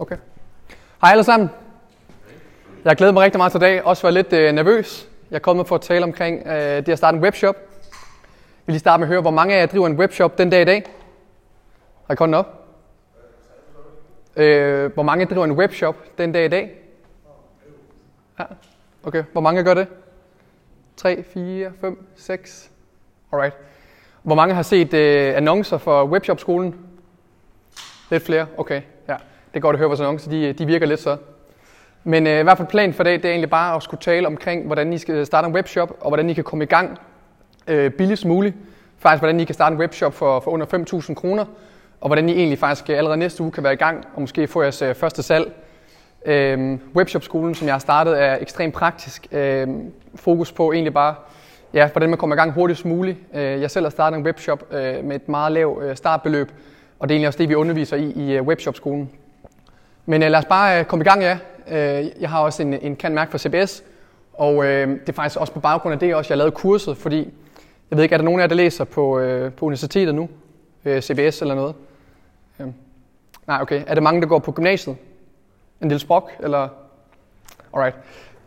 Okay. Hej alle sammen. Jeg glæder mig rigtig meget til i dag. Også var lidt øh, nervøs. Jeg er kommet for at tale omkring øh, det at starte en webshop. Jeg vil lige starte med at høre, hvor mange af jer driver en webshop den dag i dag? Har I hånden op? Øh, hvor mange driver en webshop den dag i dag? Ja. Okay, hvor mange gør det? 3, 4, 5, 6. Alright. Hvor mange har set øh, annoncer for webshop-skolen? Lidt flere? Okay. Det er godt at høre vores annoncer, de, de virker lidt så. Men øh, i hvert fald planen for dag, det er egentlig bare at skulle tale omkring, hvordan I skal starte en webshop, og hvordan I kan komme i gang øh, billigst muligt. Faktisk, hvordan I kan starte en webshop for, for under 5.000 kroner, og hvordan I egentlig faktisk allerede næste uge kan være i gang, og måske få jeres øh, første salg. Øh, Webshop-skolen, som jeg har startet, er ekstremt praktisk. Øh, fokus på egentlig bare, ja, hvordan man kommer i gang hurtigst muligt. Øh, jeg selv har startet en webshop øh, med et meget lavt øh, startbeløb, og det er egentlig også det, vi underviser i i øh, Webshop-skolen. Men øh, lad os bare øh, komme i gang, ja. Øh, jeg har også en, en kan mærke for CBS, og øh, det er faktisk også på baggrund af det, også, jeg har lavet kurset, fordi jeg ved ikke, er der nogen af jer, der læser på, øh, på universitetet nu? Øh, CBS eller noget? Øh. Nej, okay. Er der mange, der går på gymnasiet? En lille sprog, eller? Alright.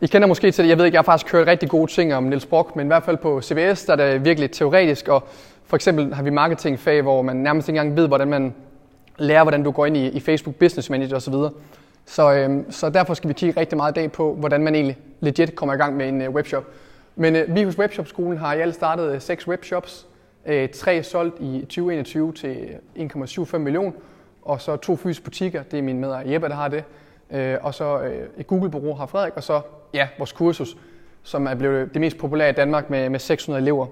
I kender måske til det. Jeg ved ikke, jeg har faktisk hørt rigtig gode ting om Niels Brock, men i hvert fald på CBS, der er det virkelig teoretisk, og for eksempel har vi marketingfag, hvor man nærmest ikke engang ved, hvordan man lærer, hvordan du går ind i, i Facebook Business Manager osv. Så, øhm, så derfor skal vi kigge rigtig meget i dag på, hvordan man egentlig legit kommer i gang med en øh, webshop. Men øh, vi hos Webshop-skolen har i alt startet øh, seks webshops. Øh, tre solgt i 2021 til øh, 1,75 millioner, og så to fysiske butikker, det er min med Jeppe, der har det. Øh, og så øh, et Google-bureau har Frederik, og så ja, vores kursus, som er blevet det mest populære i Danmark med, med 600 elever.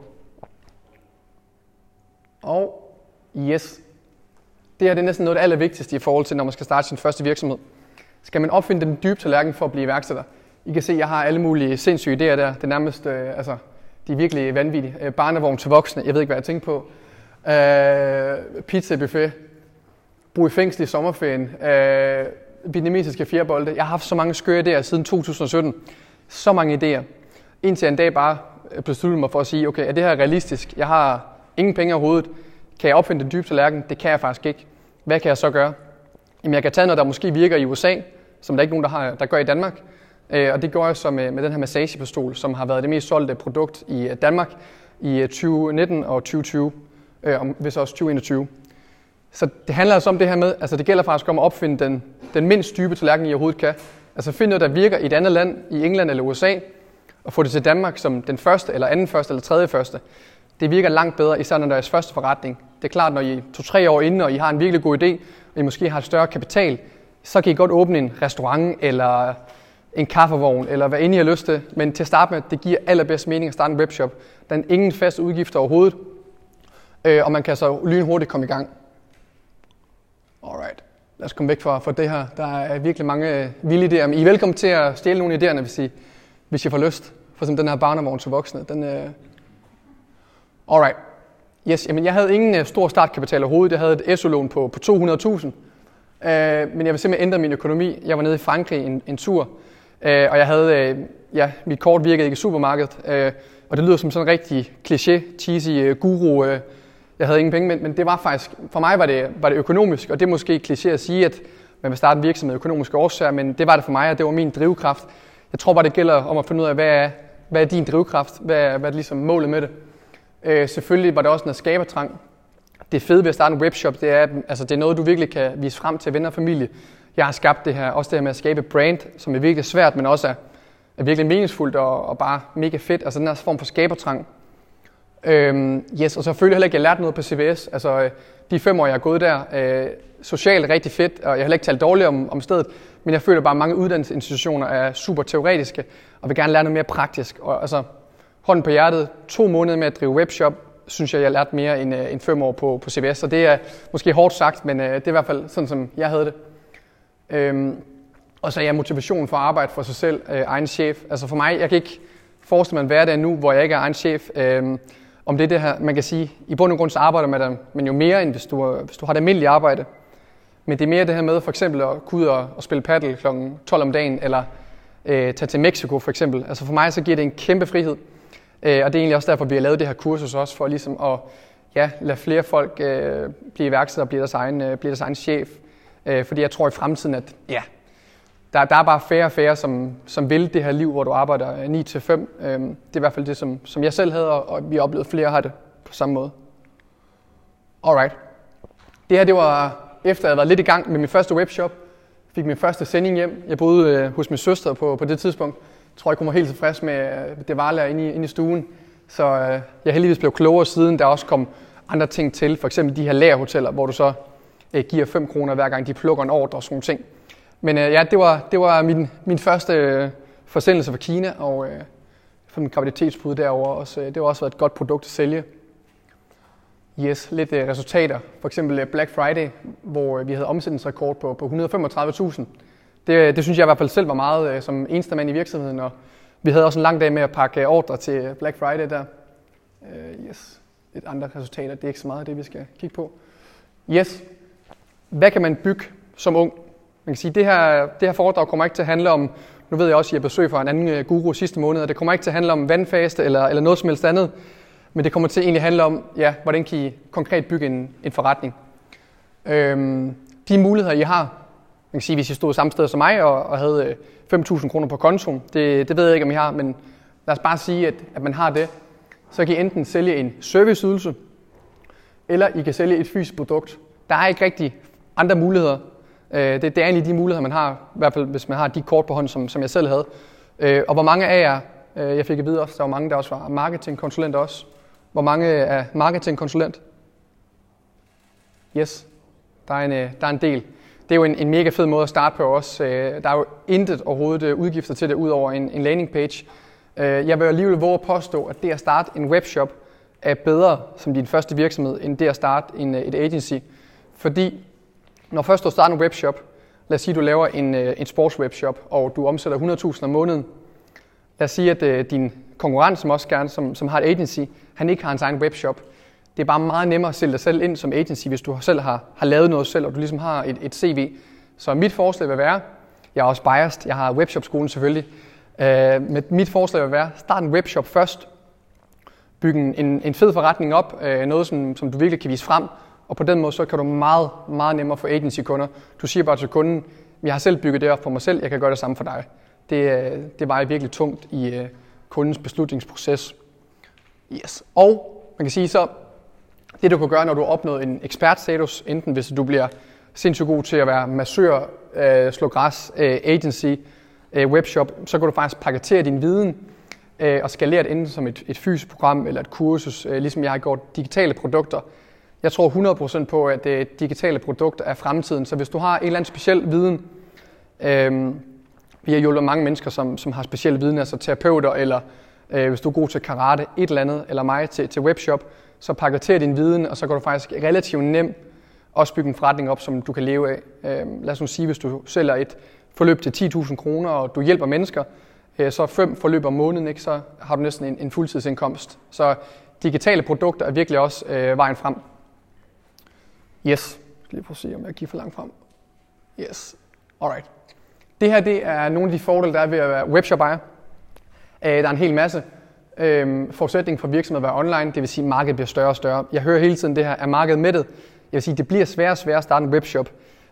Og yes, det her det er næsten noget af det allervigtigste i forhold til, når man skal starte sin første virksomhed. Skal man opfinde den dybe tallerken for at blive iværksætter? I kan se, at jeg har alle mulige sindssyge idéer der. Det er nærmest, øh, altså, de er virkelig vanvittige. Øh, barnevogn til voksne, jeg ved ikke, hvad jeg tænker på. Øh, pizza buffet. Brug i fængsel i sommerferien. Øh, vietnamesiske fjerbolde. Jeg har haft så mange skøre idéer siden 2017. Så mange idéer. Indtil en dag bare øh, besluttede mig for at sige, okay, er det her realistisk? Jeg har ingen penge overhovedet. Kan jeg opfinde den dybe tallerken? Det kan jeg faktisk ikke. Hvad kan jeg så gøre? Jamen, jeg kan tage noget, der måske virker i USA, som der ikke er nogen, der, har, der gør i Danmark. Øh, og det gør jeg så med, med den her massagepistol, som har været det mest solgte produkt i øh, Danmark i øh, 2019 og 2020, og hvis også 2021. Så det handler altså om det her med, altså det gælder faktisk om at opfinde den, den mindst dybe tallerken, I overhovedet kan. Altså finde noget, der virker i et andet land, i England eller USA, og få det til Danmark som den første, eller anden første, eller tredje første. Det virker langt bedre, især når der er jeres første forretning. Det er klart, når I er to-tre år inde, og I har en virkelig god idé, og I måske har et større kapital, så kan I godt åbne en restaurant, eller en kaffevogn, eller hvad end I har lyst til. Men til at starte med, det giver allerbedst mening at starte en webshop. Der er ingen faste udgifter overhovedet, øh, og man kan så lynhurtigt komme i gang. Alright. Lad os komme væk fra, fra det her. Der er virkelig mange øh, vilde idéer. Men I er velkommen til at stjæle nogle af idéerne, hvis I, hvis I får lyst. For eksempel den her barnevogn til voksne. Den, øh... Alright. Yes, jamen jeg havde ingen øh, stor startkapital overhovedet. Jeg havde et SU-lån på, på 200.000. Øh, men jeg ville simpelthen ændre min økonomi. Jeg var nede i Frankrig en, en tur, øh, og jeg havde, øh, ja, mit kort virkede ikke i supermarkedet. Øh, og det lyder som sådan en rigtig kliché, cheesy øh, guru. Øh, jeg havde ingen penge, men, men det var faktisk, for mig var det, var det økonomisk, og det er måske kliché at sige, at man vil starte en virksomhed af økonomiske årsager, men det var det for mig, og det var min drivkraft. Jeg tror bare, det gælder om at finde ud af, hvad er, hvad er din drivkraft? Hvad er, hvad er ligesom målet med det? Øh, selvfølgelig var det også noget skabertrang. Det fede ved at starte en webshop, det er, at altså, det er noget, du virkelig kan vise frem til venner og familie. Jeg har skabt det her, også det her med at skabe brand, som er virkelig svært, men også er, er virkelig meningsfuldt og, og bare mega fedt. Altså den her form for skabertrang. Øhm, yes, og selvfølgelig heller ikke, jeg lært noget på CVS. Altså, øh, de fem år, jeg har gået der, øh, socialt rigtig fedt, og jeg har heller ikke talt dårligt om, om stedet, men jeg føler bare, at mange uddannelsesinstitutioner er super teoretiske, og vil gerne lære noget mere praktisk. Og, altså, hånden på hjertet, to måneder med at drive webshop, synes jeg, jeg har lært mere end, øh, end fem år på, på CBS. Så det er måske hårdt sagt, men øh, det er i hvert fald sådan, som jeg havde det. Øhm, og så er jeg motivation for at arbejde for sig selv, øh, egen chef. Altså for mig, jeg kan ikke forestille mig en hverdag nu, hvor jeg ikke er egen chef. Øhm, om det er det her, man kan sige, i bund og grund så arbejder man der, men jo mere end hvis du, øh, hvis du har det almindelige arbejde. Men det er mere det her med for eksempel at kunne ud og, og spille paddle kl. 12 om dagen, eller øh, tage til Mexico for eksempel. Altså for mig så giver det en kæmpe frihed. Øh, og det er egentlig også derfor, vi har lavet det her kursus også, for ligesom at ja, lade flere folk øh, blive iværksættere og blive deres egen, øh, blive deres egen chef. Øh, fordi jeg tror i fremtiden, at ja, der, der er bare færre og færre, som, som vil det her liv, hvor du arbejder øh, 9 til 5. Øh, det er i hvert fald det, som, som jeg selv havde, og vi har oplevet flere har det på samme måde. Alright. Det her, det var efter jeg havde været lidt i gang med min første webshop. Fik min første sending hjem. Jeg boede øh, hos min søster på, på det tidspunkt. Tror, jeg kunne være helt tilfreds med det var inde i, inde i stuen. Så øh, jeg heldigvis blev klogere siden, der også kom andre ting til. For eksempel de her lagerhoteller, hvor du så øh, giver 5 kroner hver gang de plukker en ordre og sådan nogle ting. Men øh, ja, det var, det var min, min første øh, forsendelse fra Kina, og øh, for min graviditetsbud derovre også. Øh, det var også været et godt produkt at sælge. Yes, lidt øh, resultater. For eksempel øh, Black Friday, hvor øh, vi havde omsætningsrekord på, på 135.000. Det, øh, det synes jeg i hvert fald selv var meget øh, som eneste mand i virksomheden, og vi havde også en lang dag med at pakke ordre til Black Friday der. Uh, yes, et andre resultater, det er ikke så meget det, vi skal kigge på. Yes, hvad kan man bygge som ung? Man kan sige, det her, det her foredrag kommer ikke til at handle om, nu ved jeg også, at jeg besøg fra en anden øh, guru sidste måned, og det kommer ikke til at handle om vandfaste eller, eller noget som helst andet, men det kommer til at egentlig handle om, ja, hvordan kan I konkret bygge en, en forretning. Øhm, de muligheder, I har, man kan sige, hvis I stod samme sted som mig og, og havde øh, 5.000 kroner på kontoen, det, det ved jeg ikke, om I har, men lad os bare sige, at, at man har det, så kan I enten sælge en serviceydelse, eller I kan sælge et fysisk produkt. Der er ikke rigtig andre muligheder. Øh, det, det er egentlig de muligheder, man har, i hvert fald hvis man har de kort på hånden, som, som jeg selv havde. Øh, og hvor mange af jer, jeg fik at vide også, der var mange, der også var marketingkonsulenter også. Hvor mange er marketingkonsulent? Yes, der er en, der er en del det er jo en, en mega fed måde at starte på også. Øh, der er jo intet overhovedet udgifter til det, ud over en, en landing page. Øh, jeg vil alligevel våge at påstå, at det at starte en webshop er bedre som din første virksomhed, end det at starte en, øh, et agency. Fordi når først du starter en webshop, lad os sige, at du laver en, en sportswebshop, og du omsætter 100.000 om måneden. Lad os sige, at din konkurrent, som også gerne, som, som har et agency, han ikke har en egen webshop det er bare meget nemmere at sælge dig selv ind som agency, hvis du selv har, har lavet noget selv, og du ligesom har et, et CV. Så mit forslag vil være, jeg er også biased, jeg har webshop-skolen selvfølgelig, øh, men mit forslag vil være, start en webshop først, byg en, en fed forretning op, øh, noget som, som du virkelig kan vise frem, og på den måde så kan du meget, meget nemmere få agency-kunder. Du siger bare til kunden, jeg har selv bygget det op for mig selv, jeg kan gøre det samme for dig. Det, øh, det vejer virkelig tungt i øh, kundens beslutningsproces. Yes. Og man kan sige så, det du kan gøre, når du har opnået en ekspertstatus, enten hvis du bliver sindssygt god til at være massør, øh, slå græs, øh, agency, øh, webshop, så kan du faktisk paketere din viden øh, og skalere det enten som et, et fysisk program eller et kursus, øh, ligesom jeg har gjort digitale produkter. Jeg tror 100% på, at øh, digitale produkter er fremtiden, så hvis du har en eller anden speciel viden, øh, vi har hjulpet mange mennesker, som, som har speciel viden, altså terapeuter, eller øh, hvis du er god til karate, et eller andet, eller mig til, til webshop, så paketer din viden, og så kan du faktisk relativt nemt også bygge en forretning op, som du kan leve af. Øh, lad os nu sige, hvis du sælger et forløb til 10.000 kroner, og du hjælper mennesker, øh, så fem forløb om måneden, ikke, så har du næsten en, en fuldtidsindkomst. Så digitale produkter er virkelig også øh, vejen frem. Yes. Jeg skal lige prøve at se, om jeg giver for langt frem. Yes. Alright. Det her det er nogle af de fordele, der er ved at være webshop-ejer. Øh, der er en hel masse. Øhm, forudsætningen for virksomheder at være online, det vil sige, at markedet bliver større og større. Jeg hører hele tiden det her, er markedet mættet? Jeg vil sige, det bliver sværere og sværere at starte en webshop.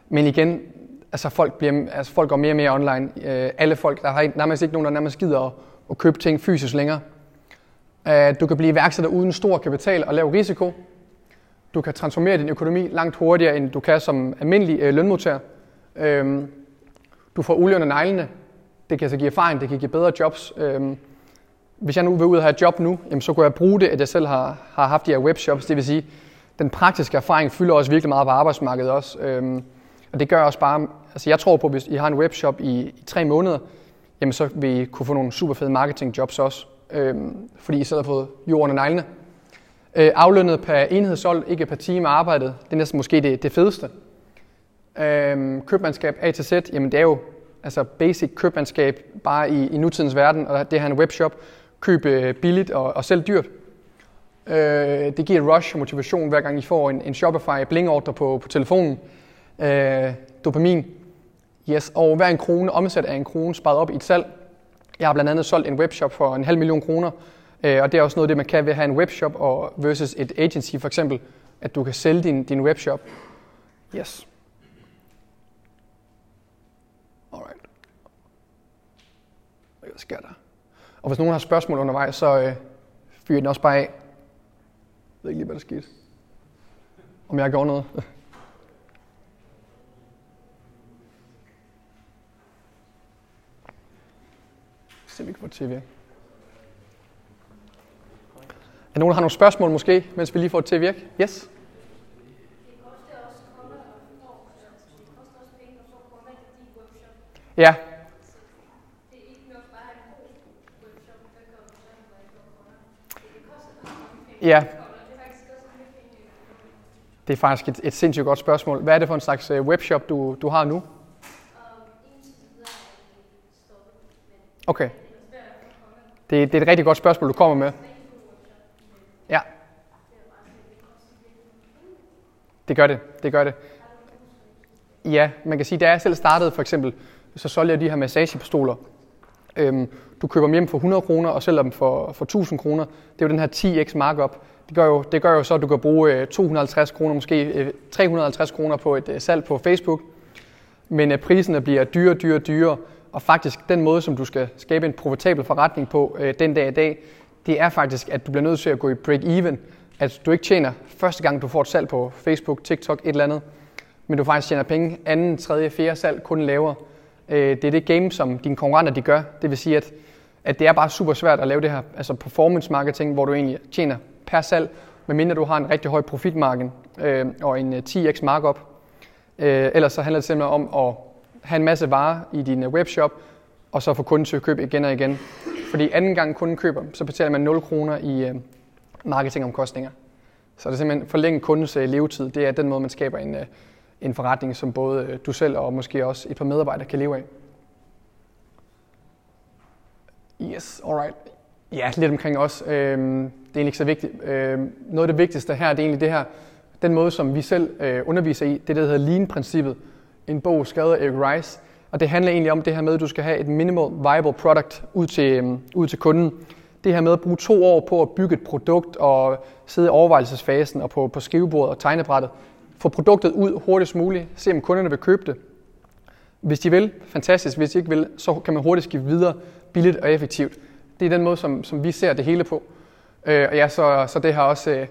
Men igen, altså folk, bliver, altså folk går mere og mere online. Øh, alle folk, der har nærmest ikke nogen, der nærmest gider at, at købe ting fysisk længere. Øh, du kan blive iværksætter uden stor kapital og lav risiko. Du kan transformere din økonomi langt hurtigere, end du kan som almindelig øh, lønmodtager. Øh, du får olie under neglene. Det kan så give erfaring, det kan give bedre jobs. Øh, hvis jeg nu vil ud og have et job nu, jamen, så kunne jeg bruge det, at jeg selv har, har haft de her webshops. Det vil sige, den praktiske erfaring fylder også virkelig meget på arbejdsmarkedet også. Øhm, og det gør også bare, altså jeg tror på, at hvis I har en webshop i, i tre måneder, jamen så vil I kunne få nogle super fede marketingjobs også, øhm, fordi I selv har fået jorden og neglene. Øh, aflønnet per enhed solgt, ikke per time arbejdet, det er næsten måske det, det fedeste. Øhm, købmandskab A til Z, jamen det er jo altså basic købmandskab bare i, i nutidens verden, og det her en webshop, købe øh, billigt og, og sælge dyrt. Øh, det giver rush og motivation, hver gang I får en, en Shopify bling-ordre på, på telefonen. Øh, dopamin. Yes, og hver en krone omsat af en krone sparet op i et salg. Jeg har blandt andet solgt en webshop for en halv million kroner, øh, og det er også noget af det, man kan ved at have en webshop og versus et agency for eksempel, at du kan sælge din, din webshop. Yes. Alright. Hvad sker der? Og hvis nogen har spørgsmål undervejs, så øh, fyrer den også bare af. Jeg ved ikke lige, hvad der skete. Om jeg gjorde noget. Se, vi kan få tv. Er nogen, der har nogle spørgsmål måske, mens vi lige får det til at virke? Yes? Ja. Ja. Det er faktisk et, et sindssygt godt spørgsmål. Hvad er det for en slags øh, webshop, du, du har nu? Okay. Det, det er et rigtig godt spørgsmål, du kommer med. Ja. Det gør det, det gør det. Ja, man kan sige, da jeg selv startede for eksempel, så solgte jeg de her massagepistoler. Øhm, du køber dem hjem for 100 kroner og sælger dem for, for 1000 kroner. Det er jo den her 10x markup. Det gør jo, det gør jo så, at du kan bruge øh, 250 kroner, måske øh, 350 kroner på et øh, salg på Facebook. Men øh, priserne bliver dyrere, dyrere, dyrere. Og faktisk den måde, som du skal skabe en profitabel forretning på øh, den dag i dag, det er faktisk, at du bliver nødt til at gå i break-even. At du ikke tjener første gang, du får et salg på Facebook, TikTok, et eller andet, men du faktisk tjener penge anden, tredje, fjerde salg, kun lavere. Øh, det er det game, som dine konkurrenter de gør. Det vil sige, at, at det er bare super svært at lave det her altså performance marketing, hvor du egentlig tjener per salg, medmindre du har en rigtig høj profitmargin øh, og en øh, 10x markup. Øh, ellers så handler det simpelthen om at have en masse varer i din øh, webshop, og så få kunden til at købe igen og igen. Fordi anden gang kunden køber, så betaler man 0 kroner i øh, marketingomkostninger. Så det er simpelthen forlænge kundens øh, levetid. Det er den måde, man skaber en, øh, en forretning, som både øh, du selv og måske også et par medarbejdere kan leve af. Yes, alright. Ja, lidt omkring os. Øhm, det er egentlig ikke så vigtigt. Øhm, noget af det vigtigste her, det er egentlig det her, den måde, som vi selv øh, underviser i, det der hedder Lean-princippet. En bog skrevet af Eric Rice. Og det handler egentlig om det her med, at du skal have et minimal viable product ud til, øhm, ud til kunden. Det her med at bruge to år på at bygge et produkt og sidde i overvejelsesfasen og på, på skrivebordet og tegnebrættet. Få produktet ud hurtigst muligt. Se om kunderne vil købe det. Hvis de vil, fantastisk. Hvis de ikke vil, så kan man hurtigt skifte videre billigt og effektivt. Det er den måde, som, som vi ser det hele på. Øh, og ja, så, så det her også, øh,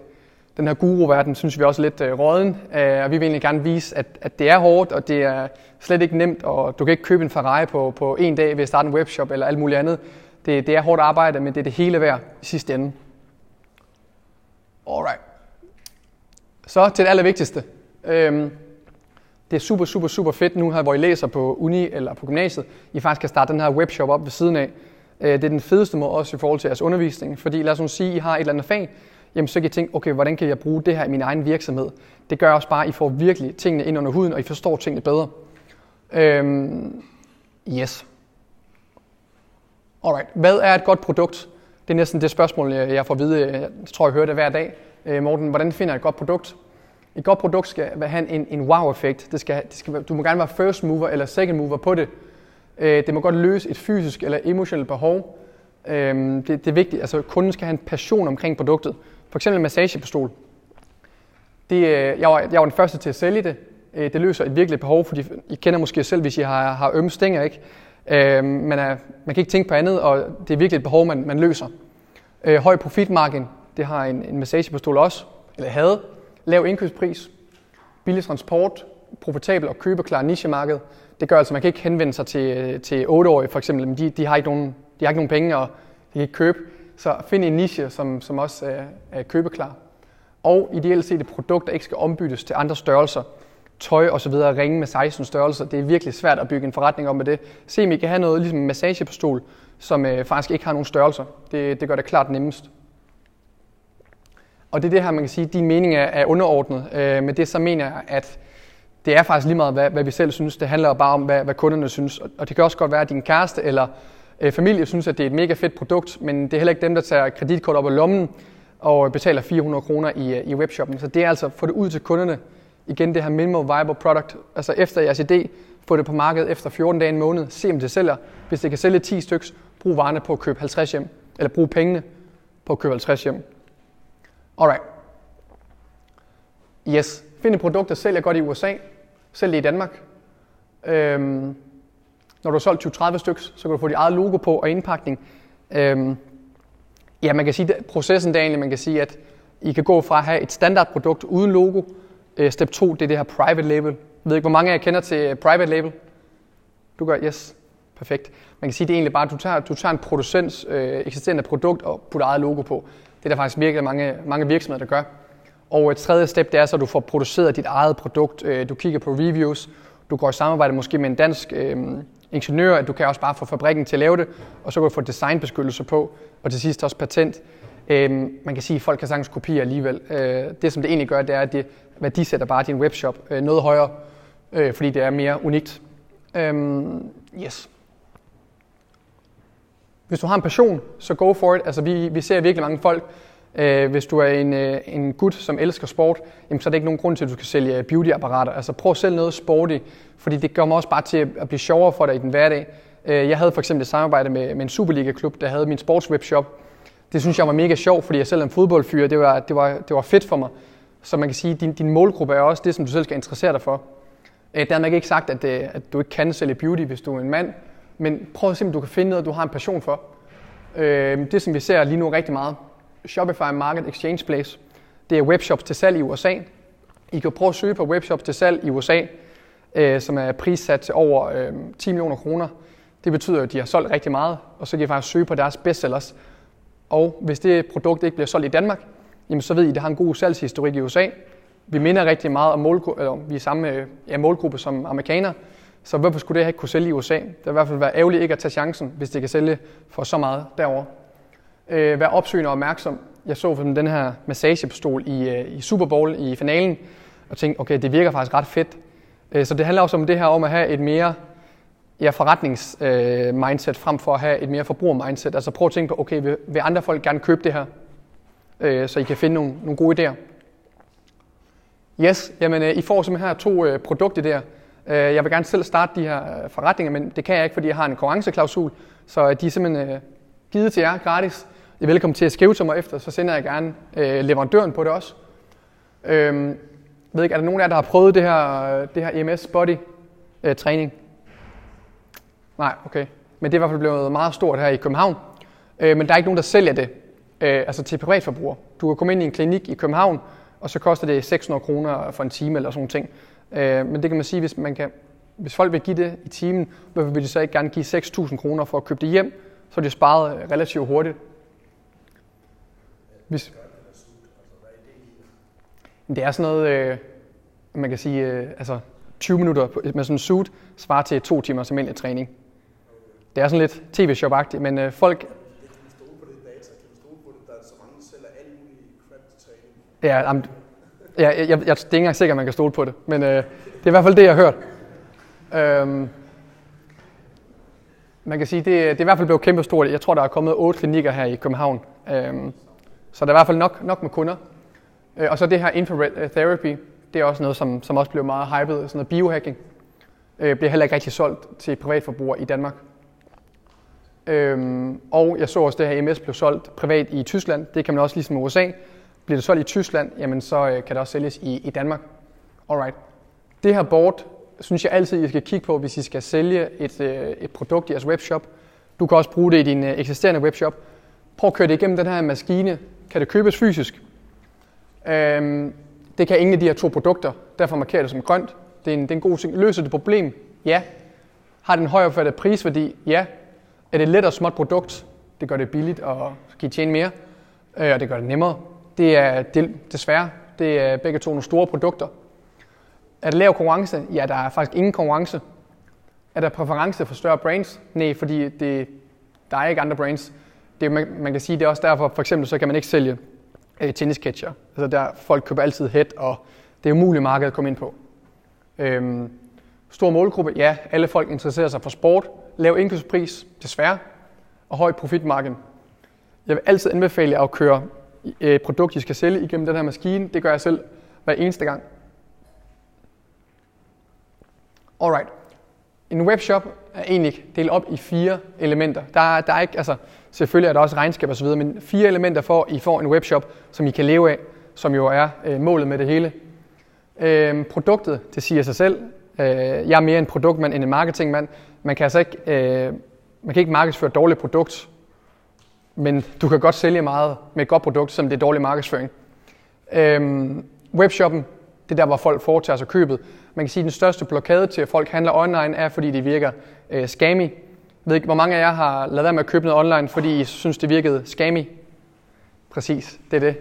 den her guru-verden, synes vi også er lidt øh, råden. Øh, og vi vil egentlig gerne vise, at, at det er hårdt, og det er slet ikke nemt, og du kan ikke købe en Ferrari på, på en dag ved at starte en webshop eller alt muligt andet. Det, det er hårdt arbejde, men det er det hele værd i sidste ende. Alright. Så til det allervigtigste. Øhm, det er super, super, super fedt nu her, hvor I læser på uni eller på gymnasiet, I faktisk kan starte den her webshop op ved siden af. Øh, det er den fedeste måde også i forhold til jeres undervisning, fordi lad os nu sige, at I har et eller andet fag, jamen så kan I tænke, okay, hvordan kan jeg bruge det her i min egen virksomhed? Det gør også bare, at I får virkelig tingene ind under huden, og I forstår tingene bedre. Øhm, yes. Alright. Hvad er et godt produkt? Det er næsten det spørgsmål, jeg får at vide. Jeg tror, jeg hører det hver dag. Øh, Morten, hvordan finder jeg et godt produkt? Et godt produkt skal have en, en wow-effekt. Det skal, det skal, du må gerne være first mover eller second mover på det. Øh, det må godt løse et fysisk eller emotionelt behov. Øh, det, det er vigtigt. Altså, kunden skal have en passion omkring produktet. For eksempel en massagepistol. Det, øh, jeg, var, jeg var den første til at sælge det. Øh, det løser et virkeligt behov, fordi I kender måske selv, hvis I har, har ømme stænger, ikke? Øh, man, er, man kan ikke tænke på andet, og det er virkelig et behov, man, man løser. Øh, høj profitmargin, det har en, en massagepistol også, eller havde. Lav indkøbspris, billig transport, profitabel og købeklar nichemarked. Det gør altså, at man kan ikke henvende sig til, til 8-årige for eksempel, men de, de, har ikke nogen, de har ikke nogen penge, og de kan ikke købe. Så find en niche, som, som også er, er købeklar. Og ideelt set et produkt, der ikke skal ombyttes til andre størrelser. Tøj og så videre, ringe med 16 størrelser. Det er virkelig svært at bygge en forretning om med det. Se om I kan have noget ligesom en massagepistol, som øh, faktisk ikke har nogen størrelser. Det, det gør det klart nemmest. Og det er det her, man kan sige, at din mening er, er underordnet. Øh, men det så mener jeg, at det er faktisk lige meget, hvad, hvad vi selv synes. Det handler bare om, hvad, hvad kunderne synes. Og det kan også godt være, at din kæreste eller øh, familie synes, at det er et mega fedt produkt, men det er heller ikke dem, der tager kreditkort op af lommen og betaler 400 kroner i, øh, i webshoppen. Så det er altså at få det ud til kunderne. Igen det her minimal viable product. Altså efter jeres idé, få det på markedet efter 14 dage en måned. Se om det sælger. Hvis det kan sælge 10 stykker, brug varerne på at købe 50 hjem. Eller brug pengene på at købe 50 hjem. Alright. Yes. Find et produkt, der sælger godt i USA. Sælg det i Danmark. Øhm, Når du har solgt 20-30 stykker, så kan du få dit eget logo på og indpakning. Øhm, ja, man kan sige, at processen der egentlig, man kan sige, at I kan gå fra at have et standardprodukt uden logo. Øh, step 2, det er det her private label. Jeg ved ikke, hvor mange af jer kender til øh, private label? Du gør, yes. Perfekt. Man kan sige, det er egentlig bare, at du tager, du tager en producents øh, eksisterende produkt og putter eget logo på. Det er der faktisk virkelig mange, mange virksomheder, der gør. Og et tredje step, det er så, at du får produceret dit eget produkt. Øh, du kigger på reviews. Du går i samarbejde måske med en dansk øh, ingeniør, at du kan også bare få fabrikken til at lave det, og så kan du få designbeskyttelse på, og til sidst også patent. Øh, man kan sige, at folk kan sagtens kopiere alligevel. Øh, det, som det egentlig gør, det er, at det værdisætter bare din webshop øh, noget højere, øh, fordi det er mere unikt. Øh, yes. Hvis du har en passion, så go for it. Altså, vi, vi ser virkelig mange folk, øh, hvis du er en, øh, en gut, som elsker sport, jamen, så er det ikke nogen grund til, at du skal sælge beautyapparater. Altså prøv selv noget sporty, fordi det gør mig også bare til at blive sjovere for dig i din hverdag. Øh, jeg havde for eksempel et samarbejde med, med en Superliga-klub, der havde min sportswebshop. Det synes jeg var mega sjovt, fordi jeg selv er en fodboldfyr. Det var, det var, det var fedt for mig. Så man kan sige, at din, din målgruppe er også det, som du selv skal interessere dig for. Øh, dermed ikke sagt, at, øh, at du ikke kan sælge beauty, hvis du er en mand. Men prøv at se, om du kan finde noget, du har en passion for. Øh, det, som vi ser lige nu rigtig meget, Shopify Market Exchange Place, det er webshops til salg i USA. I kan prøve at søge på webshops til salg i USA, øh, som er prissat til over øh, 10 millioner kroner. Det betyder, at de har solgt rigtig meget, og så kan I faktisk søge på deres bestsellers. Og hvis det produkt ikke bliver solgt i Danmark, jamen så ved I, at det har en god salgshistorik i USA. Vi minder rigtig meget om målgruppe, eller vi er samme øh, ja, målgruppe som amerikanere, så hvorfor skulle det ikke kunne sælge i USA? Det vil i hvert fald være ærgerligt ikke at tage chancen, hvis det kan sælge for så meget derovre. Øh, vær opsøgende og opmærksom. Jeg så for den her massagepistol i, øh, i Super Bowl i finalen, og tænkte, okay, det virker faktisk ret fedt. Øh, så det handler også om det her om at have et mere ja, forretnings-mindset, øh, frem for at have et mere forbruger-mindset. Altså prøv at tænke på, okay, vil, vil andre folk gerne købe det her? Øh, så I kan finde nogle, nogle gode idéer. Yes, jamen øh, I får simpelthen her to øh, produkter der Øh, jeg vil gerne selv starte de her øh, forretninger, men det kan jeg ikke, fordi jeg har en konkurrenceklausul, så øh, de er simpelthen givet til jer gratis. I er velkommen til at skrive til mig efter, så sender jeg gerne leverandøren på det også. Øhm, jeg ved ikke, er der nogen af jer, der har prøvet det her, det her EMS Body øh, træning? Nej, okay. Men det er i hvert fald blevet meget stort her i København. Øh, men der er ikke nogen, der sælger det øh, altså til privatforbrugere. Du kan komme ind i en klinik i København, og så koster det 600 kroner for en time eller sådan noget. ting. Øh, men det kan man sige, hvis, man kan, hvis folk vil give det i timen, hvorfor vil de så ikke gerne give 6.000 kroner for at købe det hjem? Så er det sparet relativt hurtigt. Hvis, det er sådan noget, øh, man kan sige, øh, altså 20 minutter med sådan en suit svarer til to timers almindelig træning. Det er sådan lidt tv-shop-agtigt, men øh, folk... Ja, jamen, ja, jeg, jeg, jeg, det er ikke engang sikkert, at man kan stole på det, men øh, det er i hvert fald det, jeg har hørt. Øhm, man kan sige, det, det er i hvert fald blevet kæmpe stort. Jeg tror, der er kommet otte klinikker her i København. Øhm, så der er i hvert fald nok, nok med kunder. Øh, og så det her infrared øh, therapy, det er også noget, som, som også bliver meget hyped. Sådan noget biohacking øh, bliver heller ikke rigtig solgt til privatforbrugere i Danmark. Øhm, og jeg så også, det her MS blev solgt privat i Tyskland. Det kan man også ligesom i USA. Bliver det solgt i Tyskland, jamen så øh, kan det også sælges i, i Danmark. Alright. Det her board synes jeg altid, I skal kigge på, hvis I skal sælge et, øh, et produkt i jeres webshop. Du kan også bruge det i din øh, eksisterende webshop. Prøv at køre det igennem den her maskine. Kan det købes fysisk? Øhm, det kan ingen af de her to produkter. Derfor markerer det som grønt. Det er en, det er en god ting. Løser det problem? Ja. Har den højere opfattet prisværdi? Ja. Er det et let og småt produkt? Det gør det billigt og kan I tjene mere. Øh, og det gør det nemmere. Det er det, desværre. Det er begge to nogle store produkter. Er der lav konkurrence? Ja, der er faktisk ingen konkurrence. Er der præference for større brands? Nej, fordi det, der er ikke andre brands. Det, man, man kan sige, det er også derfor, for eksempel, så kan man ikke sælge øh, tennisketcher. Altså der, folk køber altid head, og det er umuligt marked at komme ind på. Øhm, stor målgruppe, ja, alle folk interesserer sig for sport. Lav indkøbspris, desværre, og høj profitmargin. Jeg vil altid anbefale jer at køre øh, produkt, I skal sælge igennem den her maskine. Det gør jeg selv hver eneste gang. Alright. En webshop er egentlig delt op i fire elementer. Der, der er ikke, altså, selvfølgelig er der også regnskab osv., men fire elementer for, at I får en webshop, som I kan leve af, som jo er øh, målet med det hele. Øh, produktet, det siger sig selv. Øh, jeg er mere en produktmand end en marketingmand. Man kan altså ikke, øh, man kan ikke markedsføre et dårligt produkt, men du kan godt sælge meget med et godt produkt, som det er dårlig markedsføring. Øhm, webshoppen, det er der, hvor folk foretager sig købet. Man kan sige, at den største blokade til, at folk handler online, er, fordi det virker øh, scammy. Jeg ved ikke, hvor mange af jer har lavet være med at købe noget online, fordi I synes, det virkede scammy? Præcis, det er det.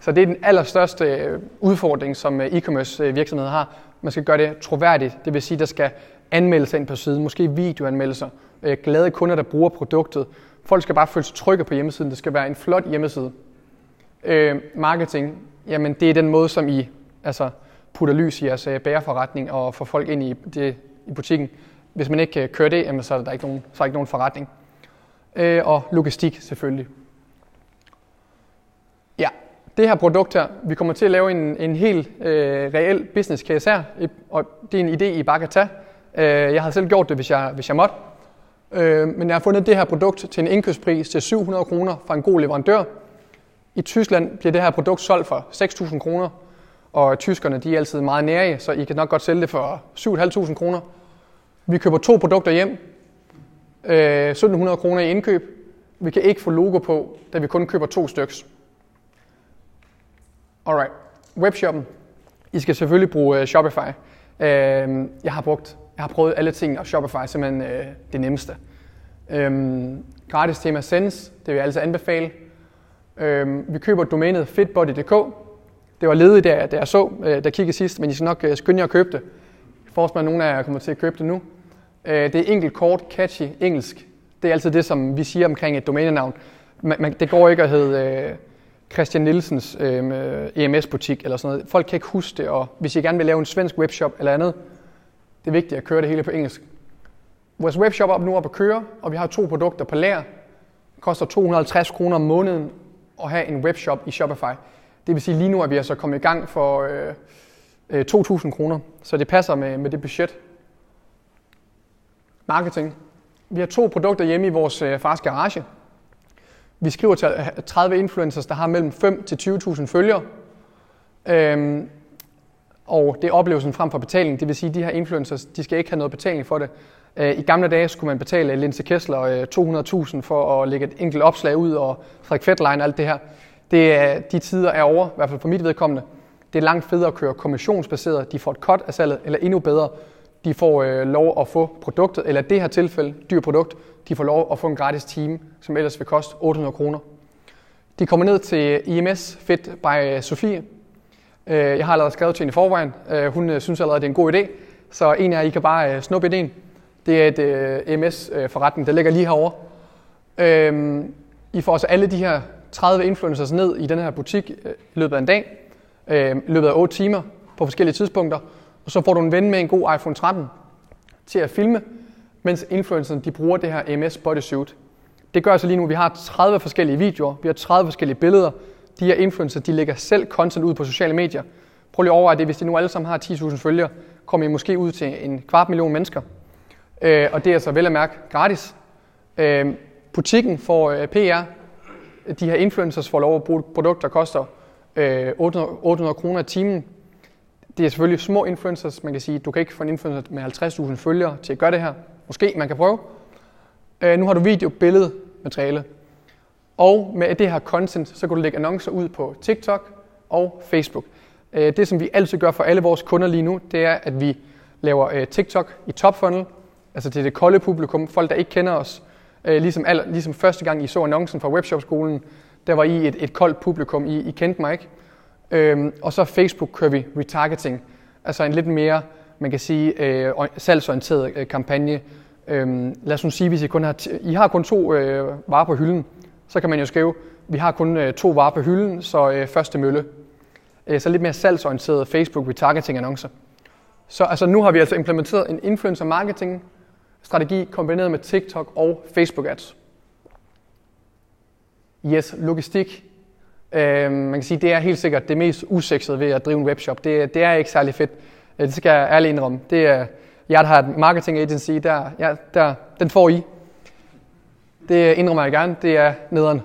Så det er den allerstørste øh, udfordring, som øh, e-commerce øh, virksomheder har. Man skal gøre det troværdigt. Det vil sige, der skal anmeldelser ind på siden, måske videoanmeldelser, glade kunder, der bruger produktet. Folk skal bare føle sig trygge på hjemmesiden. Det skal være en flot hjemmeside. Øh, marketing, jamen det er den måde, som I altså, putter lys i jeres øh, bæreforretning og får folk ind i, det, i butikken. Hvis man ikke øh, kører det, jamen, så er der ikke nogen, så er der ikke nogen forretning. Øh, og logistik selvfølgelig Ja, det her produkt her, vi kommer til at lave en, en helt øh, reel business case her, og det er en idé, I bare kan tage. Øh, jeg havde selv gjort det, hvis jeg, hvis jeg måtte. Øh, men jeg har fundet det her produkt til en indkøbspris til 700 kroner fra en god leverandør. I Tyskland bliver det her produkt solgt for 6.000 kroner, og tyskerne de er altid meget nære, så I kan nok godt sælge det for 7.500 kroner. Vi køber to produkter hjem, øh, 1.700 kroner i indkøb. Vi kan ikke få logo på, da vi kun køber to stykker. Alright, webshoppen. I skal selvfølgelig bruge øh, Shopify. Øh, jeg har brugt, jeg har prøvet alle ting, og Shopify er simpelthen øh, det nemmeste. Øhm, gratis tema Sense, det vil jeg altså anbefale. Øhm, vi køber domænet fitbody.dk. Det var ledigt, da, da jeg så, øh, da jeg kiggede sidst, men I skal nok øh, skynde jer at købe det. Jeg forestiller mig, at nogen af jer kommer til at købe det nu. Øh, det er enkelt, kort, catchy, engelsk. Det er altid det, som vi siger omkring et domænenavn. Man, man, det går ikke at hedde... Øh, Christian Nielsens øh, øh EMS-butik eller sådan noget. Folk kan ikke huske det, og hvis I gerne vil lave en svensk webshop eller andet, det er vigtigt at køre det hele på engelsk. Vores webshop er nu op at køre, og vi har to produkter på lager. Det koster 250 kroner om måneden at have en webshop i Shopify. Det vil sige, lige nu er vi altså kommet i gang for øh, øh, 2.000 kroner, så det passer med, med det budget. Marketing. Vi har to produkter hjemme i vores øh, fars garage. Vi skriver til øh, 30 influencers, der har mellem 5 til 20.000 følgere. Øhm, og det er oplevelsen frem for betaling. Det vil sige, at de her influencers, de skal ikke have noget betaling for det. Øh, I gamle dage skulle man betale Linse Kessler øh, 200.000 for at lægge et enkelt opslag ud, og Frederik Fettlein og alt det her. Det er, de tider er over, i hvert fald for mit vedkommende. Det er langt federe at køre kommissionsbaseret. De får et cut af salget, eller endnu bedre, de får øh, lov at få produktet, eller det her tilfælde, dyr produkt, de får lov at få en gratis time, som ellers vil koste 800 kroner. De kommer ned til IMS Fit by Sofie. Øh, jeg har allerede skrevet til hende i forvejen. Øh, hun øh, synes allerede, det er en god idé. Så en af jer, I kan bare øh, snuppe idéen. Det er et MS-forretning, der ligger lige herovre. Øhm, I får også alle de her 30 influencers ned i den her butik i løbet af en dag. Øhm, I løbet af 8 timer på forskellige tidspunkter. Og så får du en ven med en god iPhone 13 til at filme, mens influencerne de bruger det her MS bodysuit. Det gør altså lige nu, at vi har 30 forskellige videoer, vi har 30 forskellige billeder. De her influencers, de lægger selv content ud på sociale medier. Prøv lige at overveje det, hvis de nu alle sammen har 10.000 følgere, kommer I måske ud til en kvart million mennesker. Øh, og det er altså vel at mærke gratis. Øh, butikken får øh, PR. De her influencers får lov at bruge produkter, der koster øh, 800, 800 kroner i timen det er selvfølgelig små influencers. Man kan sige, du kan ikke få en influencer med 50.000 følgere til at gøre det her. Måske man kan prøve. Øh, nu har du video, billede, materiale. Og med det her content, så kan du lægge annoncer ud på TikTok og Facebook. Øh, det, som vi altid gør for alle vores kunder lige nu, det er, at vi laver øh, TikTok i top funnel, altså til det kolde publikum, folk, der ikke kender os. Øh, ligesom, aller, ligesom første gang, I så annoncen fra Webshop-skolen, der var I et, et koldt publikum, I, I kendte mig ikke. Øhm, og så Facebook kører vi retargeting, altså en lidt mere, man kan sige, øh, salgsorienteret øh, kampagne. Øhm, lad os nu sige, hvis I kun har, I har kun to øh, varer på hylden, så kan man jo skrive, vi har kun øh, to varer på hylden, så øh, første mølle. Øh, så lidt mere salgsorienteret Facebook retargeting annoncer. Så altså, nu har vi altså implementeret en influencer marketing strategi kombineret med TikTok og Facebook ads. Yes, logistik Øh, man kan sige, det er helt sikkert det mest usexede ved at drive en webshop. Det, det er ikke særlig fedt. Det skal jeg ærligt indrømme. Det er, jeg der har et marketing agency, der, ja, der, den får I. Det indrømmer jeg gerne. Det er nederen.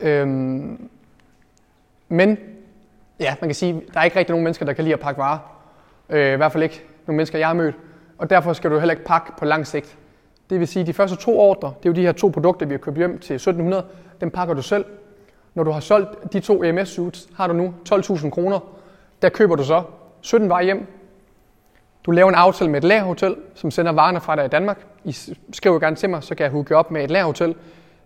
Øhm, men ja, man kan sige, der er ikke rigtig nogen mennesker, der kan lide at pakke varer. Øh, I hvert fald ikke nogle mennesker, jeg har mødt. Og derfor skal du heller ikke pakke på lang sigt. Det vil sige, at de første to ordre, det er jo de her to produkter, vi har købt hjem til 1700, dem pakker du selv. Når du har solgt de to EMS suits, har du nu 12.000 kroner. Der køber du så 17 varer hjem. Du laver en aftale med et lagerhotel, som sender varerne fra dig i Danmark. I skriver gerne til mig, så kan jeg hooke op med et lagerhotel.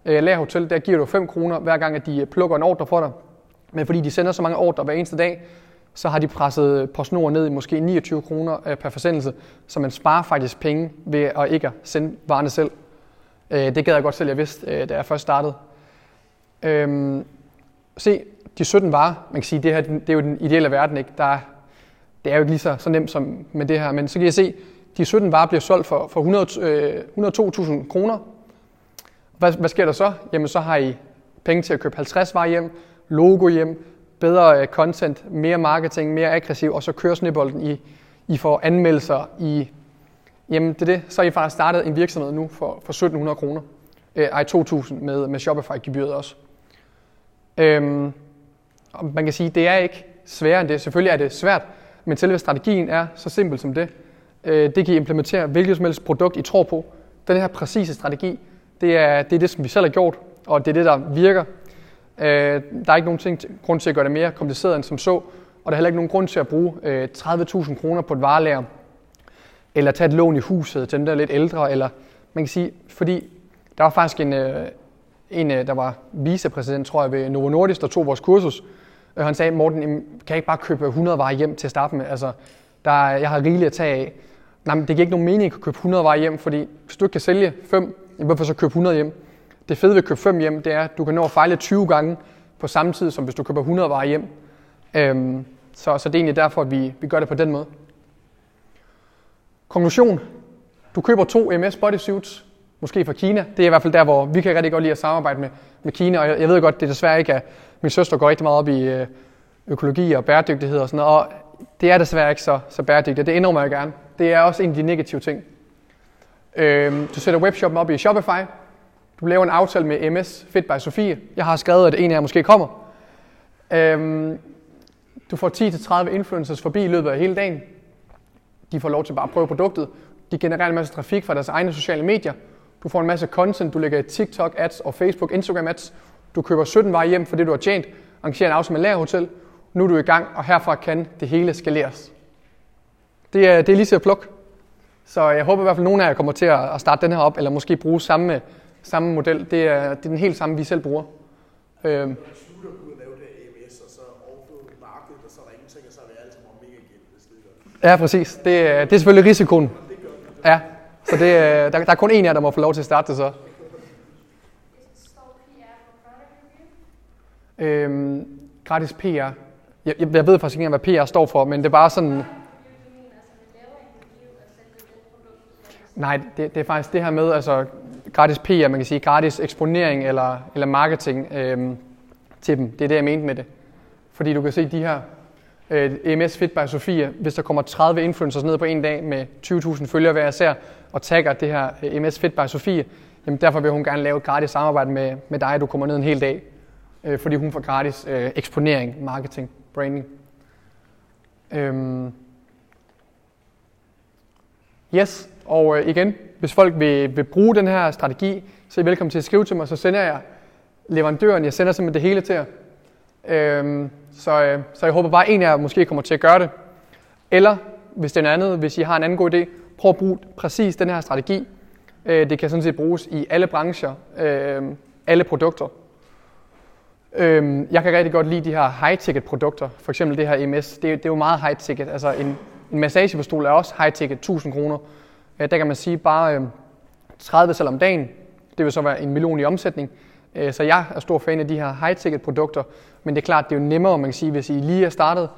Øh, lagerhotel, der giver du 5 kroner, hver gang at de øh, plukker en ordre for dig. Men fordi de sender så mange ordre hver eneste dag, så har de presset øh, PostNord ned i måske 29 kroner øh, per forsendelse, så man sparer faktisk penge ved at ikke at sende varerne selv. Det gad jeg godt selv, jeg vidste, da jeg først startede. Øhm, se, de 17 varer, man kan sige, det, her, det er jo den ideelle verden, ikke? Der er, det er jo ikke lige så, så nemt som med det her, men så kan jeg se, de 17 varer bliver solgt for, for 100, øh, 102.000 kroner. Hvad, hvad sker der så? Jamen så har I penge til at købe 50 varer hjem, logo hjem, bedre øh, content, mere marketing, mere aggressiv, og så kører snebolden i, I får anmeldelser i, jamen det er det, så har I faktisk startet en virksomhed nu for, for 1700 kroner, øh, ej 2000 med, med Shopify-gebyret også. Øhm, og man kan sige, det er ikke sværere end det. Selvfølgelig er det svært, men selve strategien er så simpel som det. Øh, det kan I implementere hvilket som helst produkt, I tror på. Den her præcise strategi, det er, det er det, som vi selv har gjort, og det er det, der virker. Øh, der er ikke nogen ting, grund til at gøre det mere kompliceret end som så, og der er heller ikke nogen grund til at bruge øh, 30.000 kroner på et varelager, eller tage et lån i huset til dem, der er lidt ældre, eller man kan sige, fordi der var faktisk en, en der var vicepræsident, tror jeg, ved Novo Nordisk, der tog vores kursus, og han sagde, Morten, kan jeg ikke bare købe 100 varer hjem til at starte med? Altså, der, jeg har rigeligt at tage af. Nej, men det giver ikke nogen mening at købe 100 varer hjem, fordi hvis du ikke kan sælge 5, hvorfor så købe 100 hjem? Det fede ved at købe 5 hjem, det er, at du kan nå at fejle 20 gange på samme tid, som hvis du køber 100 varer hjem. Øhm, så, så det er egentlig derfor, at vi, vi gør det på den måde. Konklusion. Du køber to MS bodysuits, måske fra Kina. Det er i hvert fald der, hvor vi kan rigtig godt lide at samarbejde med, med Kina. Og jeg, jeg ved godt, det er desværre ikke, at min søster går rigtig meget op i øh, økologi og bæredygtighed og sådan noget. Og det er desværre ikke så, så bæredygtigt. Det indrømmer jeg gerne. Det er også en af de negative ting. Øhm, du sætter webshoppen op i Shopify. Du laver en aftale med MS Fit by Sofie. Jeg har skrevet, at en af jer måske kommer. Øhm, du får 10-30 influencers forbi i løbet af hele dagen. De får lov til bare at prøve produktet. De genererer en masse trafik fra deres egne sociale medier. Du får en masse content. Du lægger i TikTok ads og Facebook, Instagram ads. Du køber 17 varer hjem for det, du har tjent. Arrangerer en aftale med lagerhotel. Nu er du i gang, og herfra kan det hele skaleres. Det er, det er lige til at plukke. Så jeg håber i hvert fald, at nogle af jer kommer til at starte den her op, eller måske bruge samme samme model. Det er, det er den helt samme, vi selv bruger. Øhm. Ja, præcis. Det, det er selvfølgelig risikoen. Ja, så det, øh, der, der er kun en af jer, der må få lov til at starte det så. Øhm, gratis PR. Jeg, jeg ved faktisk ikke hvad PR står for, men det er bare sådan... Nej, det, det er faktisk det her med, altså gratis PR, man kan sige gratis eksponering eller, eller marketing øhm, til dem. Det er det, jeg mente med det. Fordi du kan se de her øh, EMS Fit by Sofia, hvis der kommer 30 influencers ned på en dag med 20.000 følgere hver især, og tagger det her øh, EMS Fit by Sofia, jamen derfor vil hun gerne lave et gratis samarbejde med, med dig, du kommer ned en hel dag, øh, fordi hun får gratis øh, eksponering, marketing, branding. Øhm. Yes, og øh, igen, hvis folk vil, vil bruge den her strategi, så er I velkommen til at skrive til mig, så sender jeg leverandøren, jeg sender simpelthen det hele til jer. Øhm, så, øh, så jeg håber bare, at en af jer måske kommer til at gøre det. Eller, hvis det er noget andet, hvis I har en anden god idé, prøv at bruge præcis den her strategi. Øh, det kan sådan set bruges i alle brancher, øh, alle produkter. Øh, jeg kan rigtig godt lide de her high-ticket produkter, for eksempel det her MS. Det, det er jo meget high-ticket. Altså en, en massagepistol er også high-ticket, 1000 kroner. Øh, der kan man sige bare 30 øh, salg om dagen. Det vil så være en million i omsætning. Øh, så jeg er stor fan af de her high-ticket produkter, men det er klart, det er jo nemmere, man kan sige, hvis I lige er startet,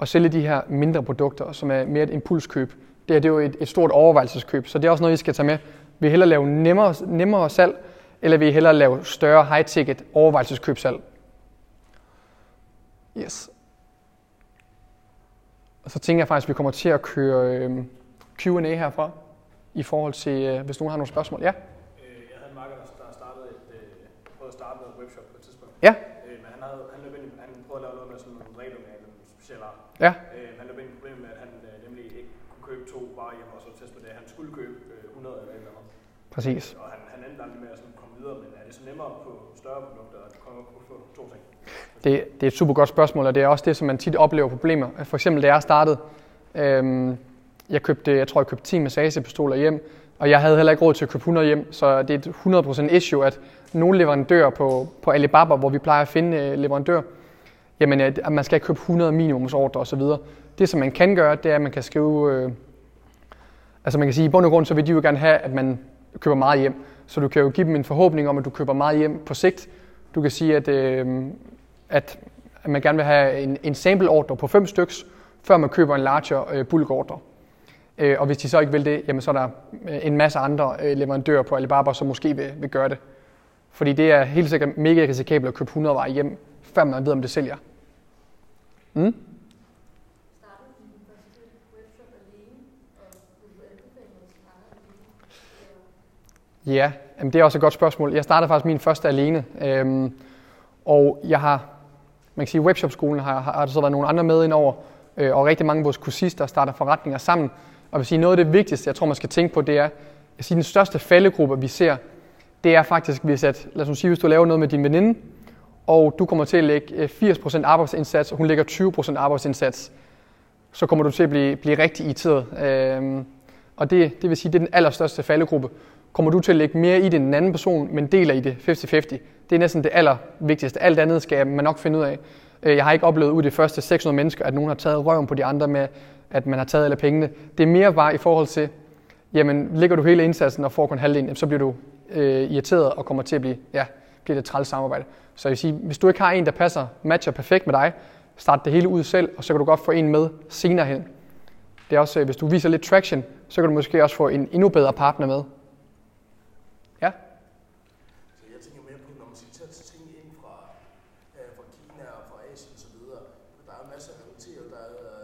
at sælge de her mindre produkter, som er mere et impulskøb. Det, her, det er jo et, et stort overvejelseskøb, så det er også noget, I skal tage med. Vil I hellere lave nemmere, nemmere salg, eller vil I hellere lave større high-ticket overvejelseskøbsalg? Yes. Og så tænker jeg faktisk, at vi kommer til at køre øh, Q&A herfra i forhold til, øh, hvis nogen har nogle spørgsmål. Ja? Øh, jeg havde en marker, der startede et, øh, prøvede at starte noget webshop på et tidspunkt. Ja. Øh, men han, havde, han, løb ind, han prøvede at lave noget med sådan nogle regler med nogle specielle Ja. Øh, han løb ind i problemet med, at han øh, nemlig ikke kunne købe to Præcis. Og han, han endte aldrig med at komme videre, men er det så nemmere på større produkter at komme op og få to ting? Det, det er et super godt spørgsmål, og det er også det, som man tit oplever problemer. For eksempel, da jeg startede, øhm, jeg købte, jeg tror, jeg købte 10 massagepistoler hjem, og jeg havde heller ikke råd til at købe 100 hjem, så det er et 100% issue, at nogle leverandører på, på Alibaba, hvor vi plejer at finde øh, leverandør, jamen at at man skal købe 100 minimumsordre osv. Det, som man kan gøre, det er, at man kan skrive, øh, altså man kan sige, i bund og grund, så vil de jo gerne have, at man køber meget hjem. Så du kan jo give dem en forhåbning om, at du køber meget hjem på sigt. Du kan sige, at, øh, at, at man gerne vil have en, en sample ordre på fem styks, før man køber en larger øh, bulk ordre. Øh, og hvis de så ikke vil det, jamen så er der øh, en masse andre øh, leverandører på Alibaba, som måske vil, vil gøre det. Fordi det er helt sikkert mega risikabelt at købe 100 varer hjem, før man ved, om det sælger. Mm? startede din første webshop alene, og vil du anbefale noget til andre alene? Ja, jamen det er også et godt spørgsmål. Jeg startede faktisk min første alene, øhm, og jeg har, man kan sige, webshopskolen har, har, har der så været nogle andre med ind over, øh, og rigtig mange af vores kursister starter forretninger sammen. Og jeg vil sige, noget af det vigtigste, jeg tror, man skal tænke på, det er, at siger, den største faldegruppe, vi ser, det er faktisk, hvis, at, lad os sige, hvis du laver noget med din veninde, og du kommer til at lægge øh, 80% arbejdsindsats, og hun lægger 20% arbejdsindsats, så kommer du til at blive, blive rigtig irriteret. Øhm, og det, det vil sige, det er den allerstørste faldegruppe. Kommer du til at lægge mere i det end den anden person, men deler i det 50-50, det er næsten det allervigtigste. Alt andet skal man nok finde ud af. Øh, jeg har ikke oplevet ud af de første 600 mennesker, at nogen har taget røven på de andre med, at man har taget alle pengene. Det er mere bare i forhold til, jamen ligger du hele indsatsen og får kun halvdelen, så bliver du øh, irriteret og kommer til at blive, ja, bliver det træls samarbejde. Så jeg vil sige, hvis du ikke har en, der passer, matcher perfekt med dig, start det hele ud selv, og så kan du godt få en med senere hen. Det er også, øh, hvis du viser lidt traction, så kan du måske også få en endnu bedre partner med. Ja, Så jeg tænker mere på, når man skal tage ting ind fra, øh, fra Kina og fra Asien osv., der er en masse relateret, der er øh,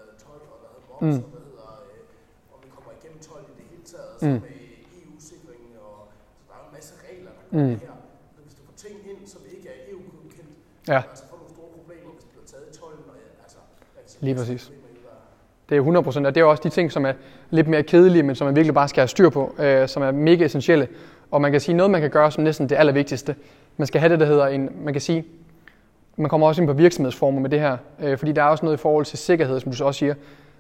12 og der moms, Mm. hvad hedder, øh, om vi kommer igennem 12 i det hele taget, Mm. mm. med EU-sikring, og så der er en masse regler, der Mm. kommer mm. her. Så hvis du får ting ind, som ikke er EU-godkendt, Ja. altså får nogle store problemer, hvis det bliver taget i 12, og ja, altså, altså Lige præcis. det er 100%, og det er også de ting, som er lidt mere kedelige, men som man virkelig bare skal have styr på, øh, som er mega essentielle. Og man kan sige, noget man kan gøre som næsten det allervigtigste. Man skal have det, der hedder en, man kan sige, man kommer også ind på virksomhedsformer med det her, øh, fordi der er også noget i forhold til sikkerhed, som du så også siger.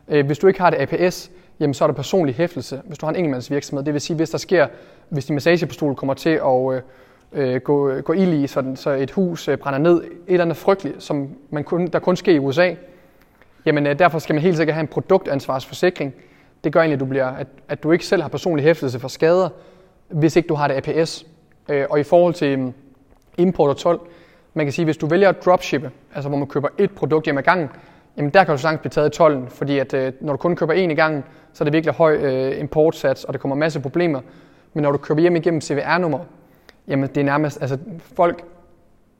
Øh, hvis du ikke har det APS, jamen så er der personlig hæftelse, hvis du har en enkeltmandsvirksomhed. Det vil sige, hvis der sker, hvis din massagepistol kommer til at øh, øh gå, gå ild i, så, så et hus øh, brænder ned, et eller andet frygteligt, som man kun, der kun sker i USA, Jamen øh, derfor skal man helt sikkert have en produktansvarsforsikring. Det gør egentlig, at du, bliver, at, at du ikke selv har personlig hæftelse for skader, hvis ikke du har det APS. Øh, og i forhold til mm, import og tolv, man kan sige, hvis du vælger at dropshippe, altså hvor man køber et produkt hjem ad gangen, jamen der kan du sagtens blive taget i tolden, fordi at, øh, når du kun køber en i gangen, så er det virkelig høj øh, importsats, og der kommer masser af problemer. Men når du køber hjem igennem CVR-nummer, jamen det er nærmest, altså folk,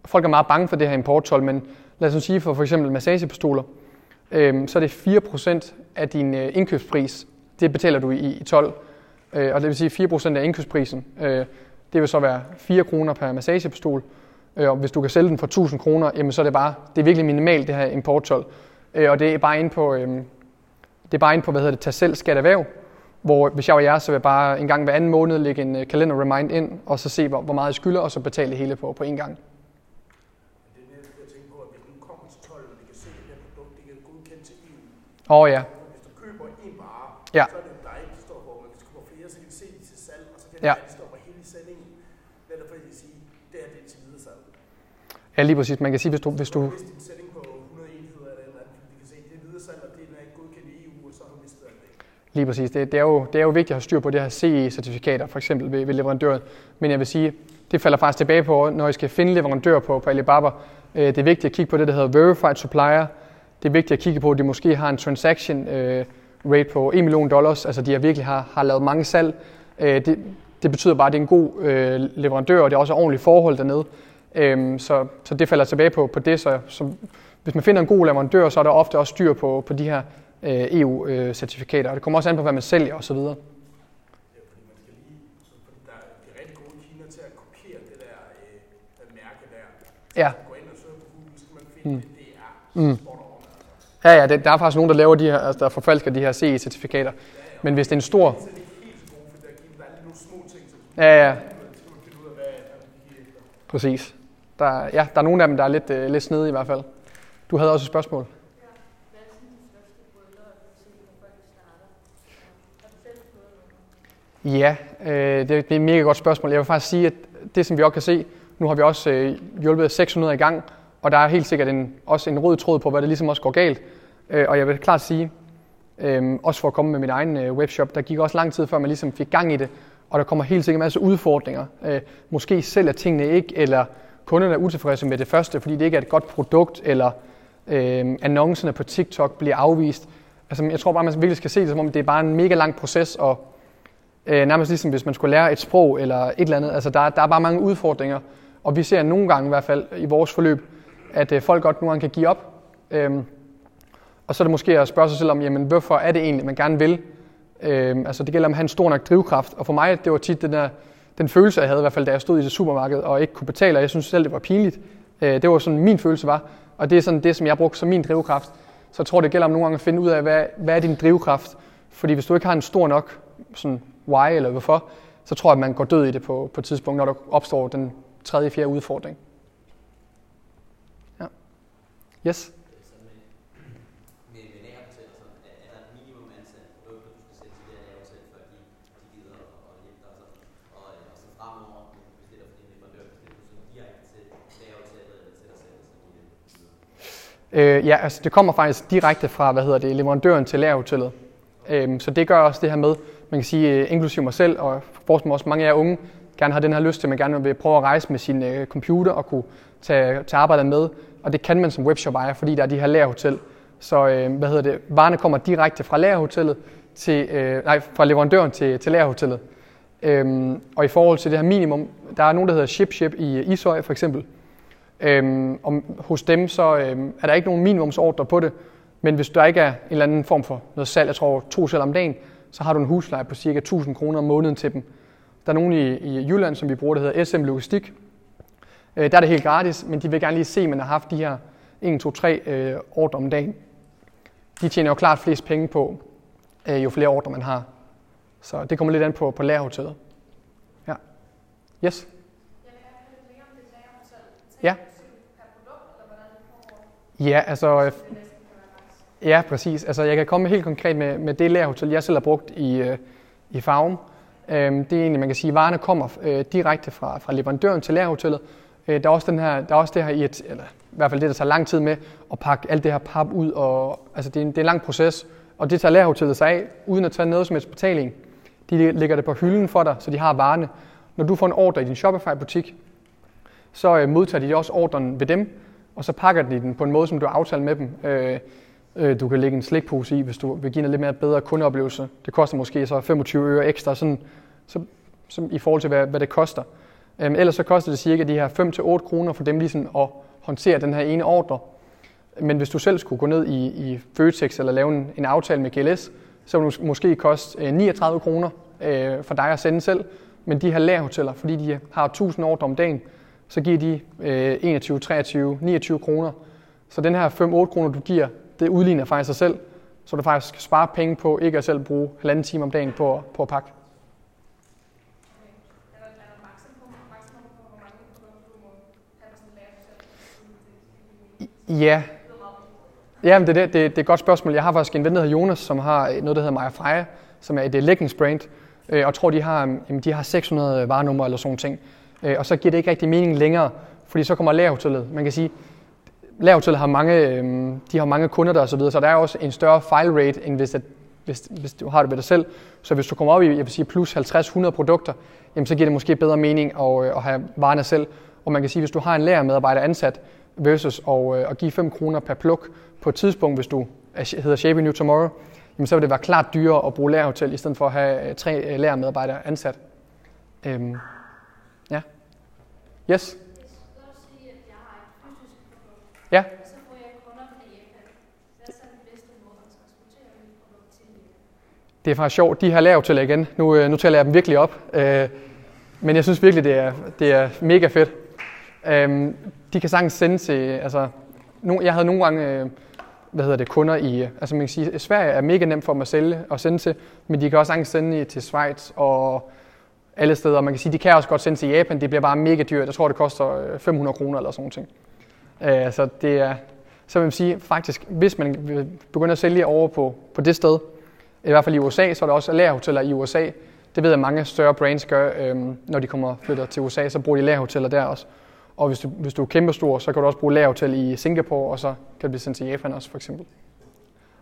folk er meget bange for det her importtol, men lad os nu sige for for eksempel massagepistoler, øh, så er det 4% af din øh, indkøbspris, det betaler du i, i 12. Øh, og det vil sige 4% af indkøbsprisen, øh, det vil så være 4 kroner per massagepistol. Øh, og hvis du kan sælge den for 1000 kroner, jamen så er det bare, det er virkelig minimalt det her importtol. Øh, og det er bare inde på, øh, det er bare inde på, hvad hedder det, tag selv skat erhverv, hvor hvis jeg var jer, så vil jeg bare en gang hver anden måned lægge en øh, kalender remind ind, og så se, hvor, hvor meget jeg skylder, og så betale det hele på, på en gang. Det jeg tænker på, at til 12, vi kan se, er godkendt til Åh oh, ja, Hvis du køber en vare, Ja. så er det dig, der står på, men hvis du køber flere, så kan du se det til salg, og så kan Ja. det stå står på hele sendingen. Netop fordi de siger, det er det til videre salg. ja lige præcis. Man kan sige, hvis du, hvis du, Hvis du sending på 100 enheder eller et eller andet, fordi de kan se, det er videre salg, og det er ikke godkendt i EU, og så har du mistet alt det. Lige præcis. Det, det, er jo, det er jo vigtigt at have styr på det her CE-certifikater, for eksempel ved, ved leverandøren. Men jeg vil sige, det falder faktisk tilbage på, når I skal finde leverandør på, på Alibaba. Øh, det er vigtigt at kigge på det, der hedder Verified Supplier. Det er vigtigt at kigge på, at de måske har en transaction øh, rate på 1 million dollars. Altså de har virkelig har, har lavet mange salg. Øh, det, det betyder bare, at det er en god øh, leverandør, og det er også ordentligt forhold dernede. Øhm, så, så det falder tilbage på, på det. Så, så hvis man finder en god leverandør, så er der ofte også styr på, på de her øh, EU-certifikater. Og det kommer også an på, hvad man sælger osv. Det fordi, man skal lige, der er til øh, at kopiere det der øh, mærke der. Ja. Gå ind og søge på Google, så kan man finde mm. det, er Mm. spot on. Ja, ja, det, der er faktisk nogen, der laver de her, altså, der forfalsker de her CE-certifikater. Men hvis det er en stor... Er helt gode, for der, er- nogle små ting, Ja, ja, Så man finde ud af, hvad efter. præcis. Der, ja, der er nogle af dem, der er lidt, øh, lidt snede i hvert fald. Du havde også et spørgsmål. Hvad er sådan de største brøller, du ser, når folk starter? Har du selv fået nogle? Ja, øh, det, er et mega godt spørgsmål. Jeg vil faktisk sige, at det som vi også kan se, nu har vi også øh, hjulpet 600 i gang, og der er helt sikkert en, også en rød tråd på, hvad der ligesom også går galt. Øh, og jeg vil klart sige, øh, også for at komme med min egen øh, webshop, der gik også lang tid før man ligesom fik gang i det, og der kommer helt sikkert en masse udfordringer. Øh, måske selv er tingene ikke, eller kunderne er utilfredse med det første, fordi det ikke er et godt produkt, eller øh, annoncerne på TikTok bliver afvist. Altså, jeg tror bare, man virkelig skal se det som om, det er bare en mega lang proces, og øh, nærmest ligesom hvis man skulle lære et sprog eller et eller andet. Altså, der, der er bare mange udfordringer, og vi ser nogle gange i hvert fald i vores forløb, at øh, folk godt nogle gange kan give op. Øh, og så er det måske at spørge sig selv om, jamen, hvorfor er det egentlig, man gerne vil? Øh, altså, det gælder om at have en stor nok drivkraft. Og for mig, det var tit den, der, den følelse, jeg havde i hvert fald, da jeg stod i det supermarked og ikke kunne betale, og jeg synes selv, det var pinligt. Øh, det var sådan, min følelse var. Og det er sådan det, som jeg brugte som min drivkraft. Så jeg tror, det gælder om nogle gange at finde ud af, hvad, hvad er din drivkraft? Fordi hvis du ikke har en stor nok sådan why eller hvorfor, så tror jeg, at man går død i det på, på et tidspunkt, når der opstår den tredje, fjerde udfordring. Ja. Yes? Med, med, minimum antal du skal sætte at, og øh, og så fremover, for til til. Øh, ja, altså det kommer faktisk direkte fra, hvad hedder det, leverandøren til lagerhotellet. Øhm, så det gør også det her med, man kan sige, øh, inklusive mig selv, og forestiller mig også mange af jer unge, gerne har den her lyst til, at man gerne vil prøve at rejse med sin øh, computer og kunne tage, tage arbejdet med. Og det kan man som webshop ejer, fordi der er de her lagerhotel. Så øh, hvad hedder det, varerne kommer direkte fra lagerhotellet til, øh, nej, fra leverandøren til, til lagerhotellet. Øhm, og i forhold til det her minimum, der er nogen, der hedder ShipShip i Ishøj for eksempel. Øhm, og hos dem så øhm, er der ikke nogen minimumsordre på det, men hvis der ikke er en eller anden form for noget salg, jeg tror to salg om dagen, så har du en husleje på ca. 1000 kroner om måneden til dem. Der er nogen i, i Jylland, som vi bruger, der hedder SM Logistik. Øh, der er det helt gratis, men de vil gerne lige se, at man har haft de her 1, 2, 3 øh, ordre om dagen. De tjener jo klart flest penge på, øh, jo flere ordre man har. Så det kommer lidt an på, på lagerhotellet. Ja. Yes? Ja. Ja, altså øh, Det næsten kan være nice. Ja, præcis. Altså, jeg kan komme helt konkret med, med det lærerhotel, jeg selv har brugt i, øh, i Farum. Øhm, det er egentlig, man kan sige, at varerne kommer øh, direkte fra, fra leverandøren til lærerhotellet. Øh, der, er også den her, der er også det her i, et, eller i hvert fald det, der tager lang tid med at pakke alt det her pap ud. Og, altså, det er, en, det er en lang proces, og det tager lærerhotellet sig af, uden at tage noget som helst betaling. De lægger det på hylden for dig, så de har varerne. Når du får en ordre i din Shopify-butik, så øh, modtager de også ordren ved dem, og så pakker de den på en måde, som du har aftalt med dem. Øh, øh, du kan lægge en slikpose i, hvis du vil give en lidt mere bedre kundeoplevelse. Det koster måske så 25 øre ekstra, sådan, så, så i forhold til, hvad, hvad det koster. Øhm, ellers så koster det cirka de her 5-8 kroner for dem lige sådan at håndtere den her ene ordre. Men hvis du selv skulle gå ned i, i Føtex eller lave en, en aftale med GLS, så vil det måske koste øh, 39 kroner øh, for dig at sende selv. Men de her lagerhoteller, fordi de har 1000 ordre om dagen, så giver de øh, 21, 23, 29 kroner. Så den her 5-8 kroner, du giver, det udligner faktisk sig selv. Så du faktisk sparer penge på ikke at selv bruge halvanden time om dagen på, på at pakke. Hvor mange? Ja, Ja, men det, er det, det, det er et godt spørgsmål. Jeg har faktisk en ven, der hedder Jonas, som har noget, der hedder Maja Freja, som er et øh, leggingsbrand, øh, og tror, de har, øh, jamen, de har 600 varenummer eller sådan ting. Øh, og så giver det ikke rigtig mening længere, fordi så kommer lagerhotellet. Man kan sige, lagerhotellet har mange, øh, de har mange kunder der og så videre, så der er også en større file rate, end hvis, at, hvis, hvis du har det ved dig selv. Så hvis du kommer op i, jeg vil sige, plus 50-100 produkter, jamen, så giver det måske bedre mening at, øh, at have varerne selv. Og man kan sige, hvis du har en lagermedarbejder ansat, versus at, øh, at give 5 kroner per pluk på et tidspunkt, hvis du er, hedder Shaping New Tomorrow, jamen så vil det være klart dyrere at bruge lærerhotel, i stedet for at have øh, tre øh, ansat. Øhm, ja. Yes? Lad os sige, at jeg har et fysisk produkt, Ja. så får jeg kunder fra Japan. Hvad er så den bedste måde at transportere mit produkt til Japan? Det er faktisk sjovt. De har lavet til igen, nu, øh, nu tæller jeg dem virkelig op. Øh, men jeg synes virkelig, det er, det er mega fedt. Øhm, de kan sagtens sende til, altså, no, jeg havde nogle gange, øh, hvad hedder det, kunder i, øh, altså man kan sige, Sverige er mega nemt for dem at sælge og sende til, men de kan også sagtens sende til Schweiz og alle steder. Man kan sige, de kan også godt sende til Japan, det bliver bare mega dyrt. Jeg tror, det koster øh, 500 kroner eller sådan noget. Øh, så det er, så vil man sige, faktisk, hvis man begynder at sælge over på, på det sted, i hvert fald i USA, så er der også lærerhoteller i USA. Det ved jeg, at mange større brands gør, øhm, når de kommer flytter til USA, så bruger de lærerhoteller der også. Og hvis du, hvis du er kæmpestor, så kan du også bruge lærerhotel i Singapore, og så kan det blive sendt til Japan også, for eksempel.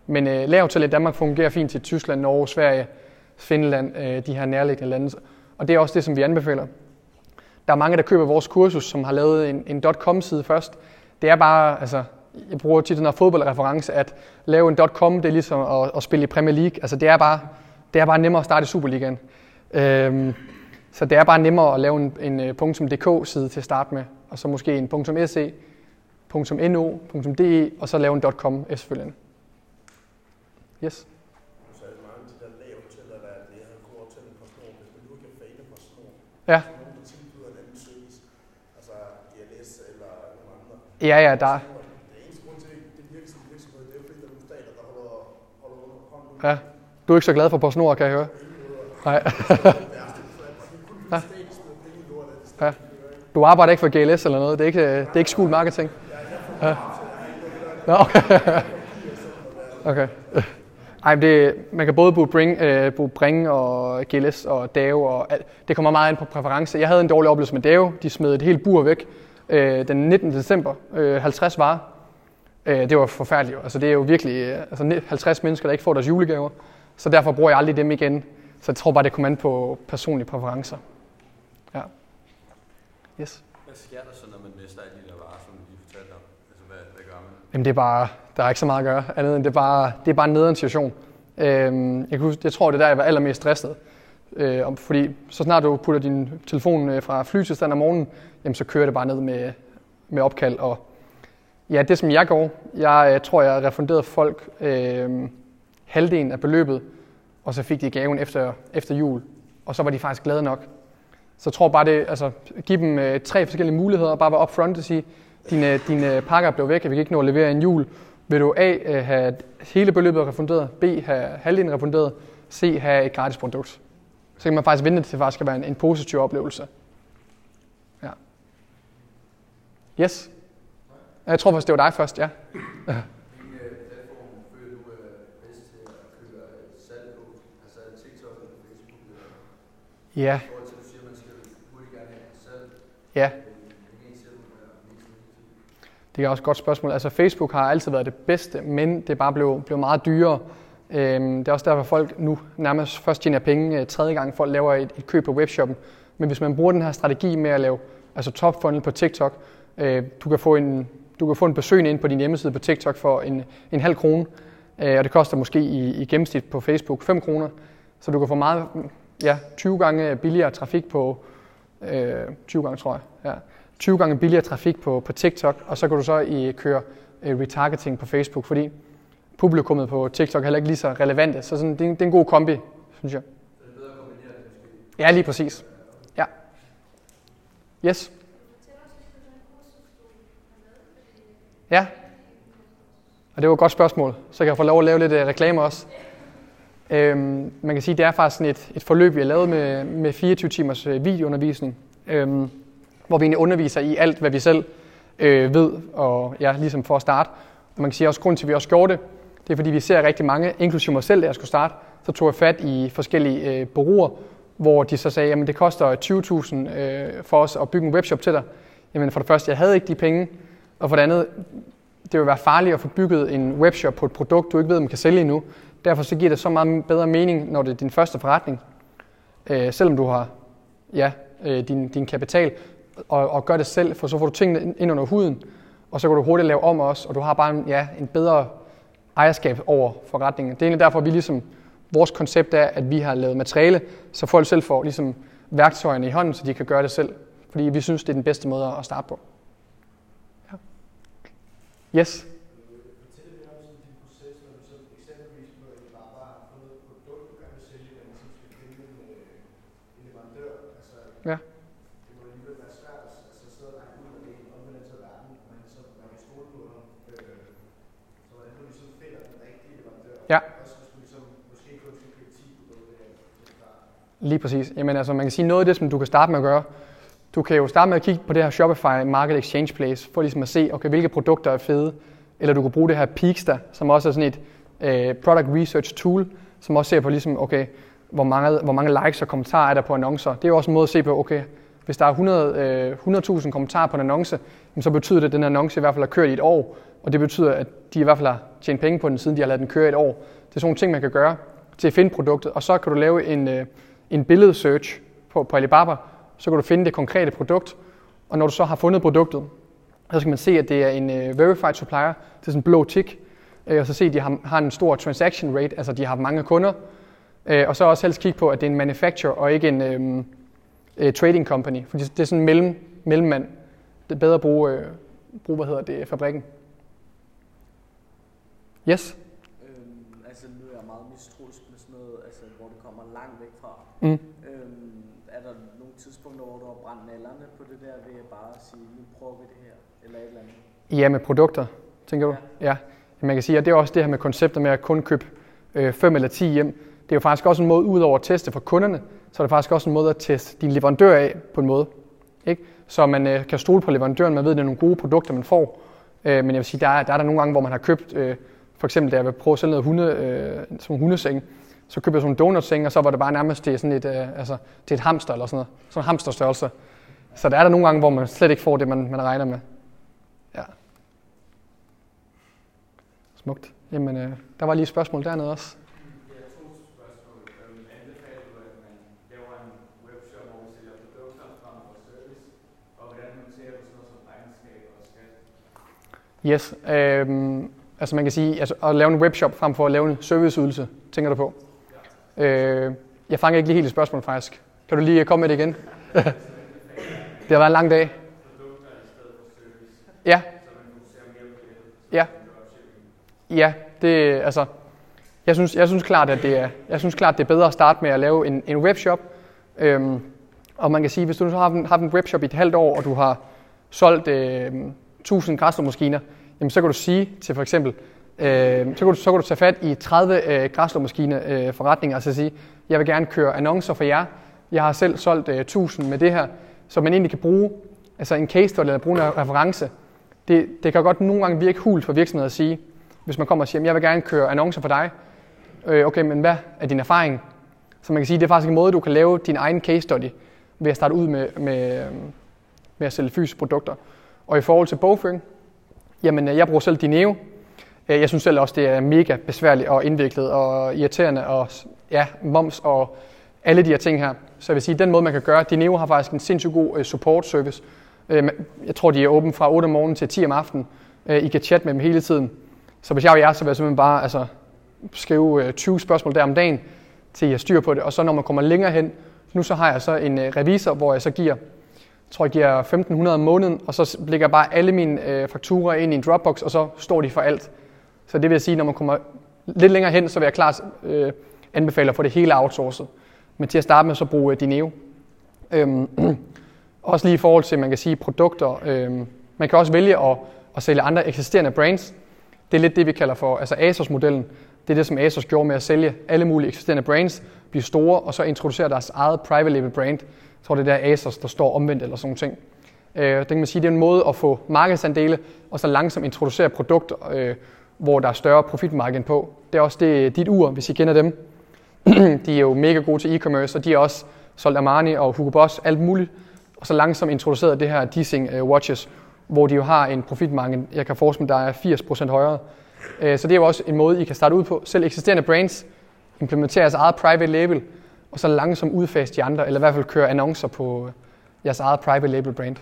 Men øh, lærerhotel i Danmark fungerer fint til Tyskland, Norge, Sverige, Finland, øh, de her nærliggende lande. Og det er også det, som vi anbefaler. Der er mange, der køber vores kursus, som har lavet en, en .com-side først. Det er bare, altså, jeg bruger tit den her fodboldreference, at lave en .com, det er ligesom at, at spille i Premier League. Altså, det er bare, det er bare nemmere at starte i Superligaen. Øhm, så det er bare nemmere at lave en, en .dk-side til at starte med, og så måske en .se, .no, .de, og så lave en .com efterfølgende. Yes. Så holder under hånden. ja. Du er ikke så glad for PostNord, kan jeg høre. Nej. Ja. Ja. Du arbejder ikke for GLS eller noget? Det er ikke, det er ikke skjult marketing? Ja. Nå, okay. okay. Ej, det, man kan både bruge Bring, øh, bruge Bring og GLS og DAO, og alt. det kommer meget an på præference. Jeg havde en dårlig oplevelse med DAO. De smed et helt bur væk øh, den 19. december. Øh, 50 varer. Øh, det var forfærdeligt. Altså, det er jo virkelig øh, altså, 50 mennesker, der ikke får deres julegaver. Så derfor bruger jeg aldrig dem igen. Så jeg tror bare, det kommer an på personlige præferencer. Ja. Yes. Hvad sker der så, når man mister alle de der varer, som du lige fortalte om? Altså, hvad, hvad gør man? Jamen det er bare, der er ikke så meget at gøre andet end det er bare, det er bare en nederen situation. Øhm, jeg, huske, jeg tror, det er der, jeg var allermest stresset. Øh, om- fordi så snart du putter din telefon øh, fra flytilstand om morgenen, jamen så kører det bare ned med, med opkald. Og ja, det som jeg går, jeg øh, tror, jeg refunderede folk øh, halvdelen af beløbet, og så fik de gaven efter, efter jul. Og så var de faktisk glade nok. Så jeg tror bare det, altså give dem øh, tre forskellige muligheder, og bare være upfront og sige, dine, øh, dine pakker blev væk, vi kan ikke nå at levere en jul. Vil du A, have hele beløbet refunderet, B, have halvdelen refunderet, C, have et gratis produkt. Så kan man faktisk vente til, at det faktisk skal være en, en positiv oplevelse. Ja. Yes. Jeg tror faktisk, det var dig først, ja. På? Altså Ja, ja. Det er også et godt spørgsmål. Altså Facebook har altid været det bedste, men det er bare blevet, blevet meget dyrere. Øhm, det er også derfor, at folk nu nærmest først tjener penge øh, tredje gang, folk laver et, et køb på webshoppen. Men hvis man bruger den her strategi med at lave altså top funnel på TikTok, øh, du, kan få en, du kan få en besøgende ind på din hjemmeside på TikTok for en, en halv krone, øh, og det koster måske i, i gennemsnit på Facebook 5 kroner. Så du kan få meget, ja, 20 gange billigere trafik på, øh, 20 gange tror jeg, ja. 20 gange billigere trafik på, på TikTok, og så kan du så i køre øh, retargeting på Facebook, fordi publikummet på TikTok er heller ikke lige så relevante. Så sådan, det, er en, det er en god kombi, synes jeg. Det er bedre at kombinere det måske. Ja, lige præcis. Ja. Yes. Ja. Og det var et godt spørgsmål. Så kan jeg få lov at lave lidt øh, reklame også. Øhm, man kan sige, at det er faktisk sådan et, et forløb, vi har lavet med, med 24 timers øh, videoundervisning, øhm, hvor vi egentlig underviser i alt, hvad vi selv øh, ved, og ja, ligesom for at starte. Og man kan sige også, grund til, at vi også gjorde det, det er fordi, vi ser rigtig mange, inklusive mig selv, da jeg skulle starte, så tog jeg fat i forskellige øh, bureauer, hvor de så sagde, at det koster 20.000 øh, for os at bygge en webshop til dig. Jamen for det første, jeg havde ikke de penge, og for det andet, det vil være farligt at få bygget en webshop på et produkt, du ikke ved, om man kan sælge endnu. Derfor så giver det så meget bedre mening, når det er din første forretning, øh, selvom du har ja, øh, din, din kapital, og, og gør det selv, for så får du tingene ind under huden, og så kan du hurtigt lave om også, og du har bare en, ja, en bedre ejerskab over forretningen. Det er egentlig derfor, vi ligesom, vores koncept er, at vi har lavet materiale, så folk selv får ligesom værktøjerne i hånden, så de kan gøre det selv. Fordi vi synes, det er den bedste måde at starte på. Ja. Yes. Fortæl lidt om sådan din proces, når du så eksempelvis når I bare bare har fundet et produkt, du gerne vil sælge, men ligesom skal finde en, øh, en leverandør. Altså, Ja. det må alligevel være svært at altså, sidde og regne ud, at det er en omvendt af verden, og man, så, man kan stole på ham. Øh, så hvordan du ligesom finder den rigtige leverandør. Ja. Også hvis du ligesom måske kun skal købe 10 produkter af til start. Lige præcis. Jamen altså, man kan sige noget af det, som du kan starte med at gøre. Du kan jo starte med at kigge på det her Shopify Market Exchange Place, for ligesom at se, okay, hvilke produkter er fede. Eller du kan bruge det her Peakster, som også er sådan et øh, product research tool, som også ser på ligesom, okay, hvor mange, hvor mange likes og kommentarer er der på annoncer. Det er jo også en måde at se på, okay, hvis der er 100, øh, 100.000 kommentarer på en annonce, så betyder det, at den annonce i hvert fald har kørt i et år, og det betyder, at de i hvert fald har tjent penge på den, siden de har lavet den køre i et år. Det er sådan nogle ting, man kan gøre til at finde produktet, og så kan du lave en, øh, en billedsearch på, på Alibaba, så kan du finde det konkrete produkt, og når du så har fundet produktet, så skal man se, at det er en uh, verified supplier, det er sådan en blå tick, uh, øh, og så se, at de har, har en stor transaction rate, altså de har mange kunder, uh, og så også helst kigge på, at det er en manufacturer og ikke en um, uh, trading company, for det er sådan en mellem, mellemmand. Det er bedre at bruge, uh, bruge hvad hedder det, fabrikken. Yes? Øhm, altså nu er jeg meget mistroisk med sådan noget, altså hvor det kommer langt væk fra. Mm. Øhm, er der nogle tidspunkter, hvor du har brændt nallerne på det der, ved at bare sige, nu prøver vi det her, eller et eller andet? Ja, med produkter, tænker du? Ja. Man kan sige, at det er også det her med koncepter med at kun købe øh, 5 eller 10 hjem. Det er jo faktisk også en måde, ud over at teste for kunderne, så er det faktisk også en måde at teste din leverandør af på en måde. Ikke? Så man øh, kan stole på leverandøren, man ved, at det er nogle gode produkter, man får. Øh, men jeg vil sige, der er, der er der nogle gange, hvor man har købt, øh, for eksempel da jeg vil prøve at sælge noget hunde, øh, som en hundeseng, så købte jeg sådan en donutseng, og så var det bare nærmest til sådan et, øh, altså, til et hamster eller sådan noget. Sådan en hamsterstørrelse. Så der er der nogle gange, hvor man slet ikke får det, man, man regner med. Ja. Smukt. Jamen, øh, der var lige et spørgsmål dernede også. Jeg spørgsmål. En sådan og? Yes. Øhm, altså man kan sige, altså at lave en webshop frem for at lave en serviceydelse, tænker du på? Øh, jeg fanger ikke lige helt et spørgsmål faktisk. Kan du lige øh, komme med det igen? det har været en lang dag. I stedet for service, Ja, så man mere på det. ja, ja. Det, altså, jeg synes, jeg synes klart, at det er, jeg synes klart, det er bedre at starte med at lave en, en webshop. Øhm, og man kan sige, hvis du nu har haft en, haft en webshop i et halvt år, og du har solgt øh, 1000 græsslåmaskiner, jamen så kan du sige til for eksempel, øh, så, kan du, så kan du tage fat i 30 øh, græslåmaskine øh, forretninger og så sige, jeg vil gerne køre annoncer for jer. Jeg har selv solgt øh, 1000 med det her, så man egentlig kan bruge altså en case study eller bruge en reference. Det, det kan godt nogle gange virke hult for virksomheder at sige, hvis man kommer og siger, jeg vil gerne køre annoncer for dig. Øh, okay, men hvad er din erfaring? Så man kan sige, det er faktisk en måde, du kan lave din egen case study ved at starte ud med, med, med at sælge fysiske produkter. Og i forhold til bogføring, jamen øh, jeg bruger selv Dineo. Øh, jeg synes selv også, det er mega besværligt og indviklet og irriterende og ja, moms og alle de her ting her. Så jeg vil sige, den måde man kan gøre, Dineo har faktisk en sindssygt god øh, support service. Øh, men Jeg tror, de er åbne fra 8 om morgenen til 10 om aftenen. I kan chatte med dem hele tiden. Så hvis jeg var jer, så vil jeg simpelthen bare altså, skrive 20 spørgsmål der om dagen, til jeg styr på det. Og så når man kommer længere hen, nu så har jeg så en revisor, hvor jeg så giver, jeg tror jeg giver 1.500 om måneden, og så lægger jeg bare alle mine øh, fakturer ind i en Dropbox, og så står de for alt. Så det vil sige, når man kommer lidt længere hen, så vil jeg klart øh, anbefale at få det hele outsourcet. Men til at starte med, så bruge øh, Dineo. Øhm, også lige i forhold til, man kan sige, produkter. Øhm, man kan også vælge at, at sælge andre eksisterende brands. Det er lidt det, vi kalder for altså ASOS-modellen. Det er det, som ASOS gjorde med at sælge alle mulige eksisterende brands, blive store, og så introducere deres eget private label brand. Jeg tror, det er der ASOS, der står omvendt eller sådan ting. Øh, det kan man sige, det er en måde at få markedsandele, og så langsomt introducere produkter, øh, hvor der er større profitmargin på. Det er også det, dit ur, hvis I kender dem. de er jo mega gode til e-commerce, og de er også solgt Armani og Hugo Boss, alt muligt. Og så langsomt introduceret det her Dissing øh, Watches, hvor de jo har en profitmargin, jeg kan forestille mig, der er 80% højere. Øh, Så det er jo også en måde, I kan starte ud på. Selv eksisterende brands, implementerer jeres eget private label, og så langsomt udfase de andre, eller i hvert fald køre annoncer på øh, jeres eget private label brand.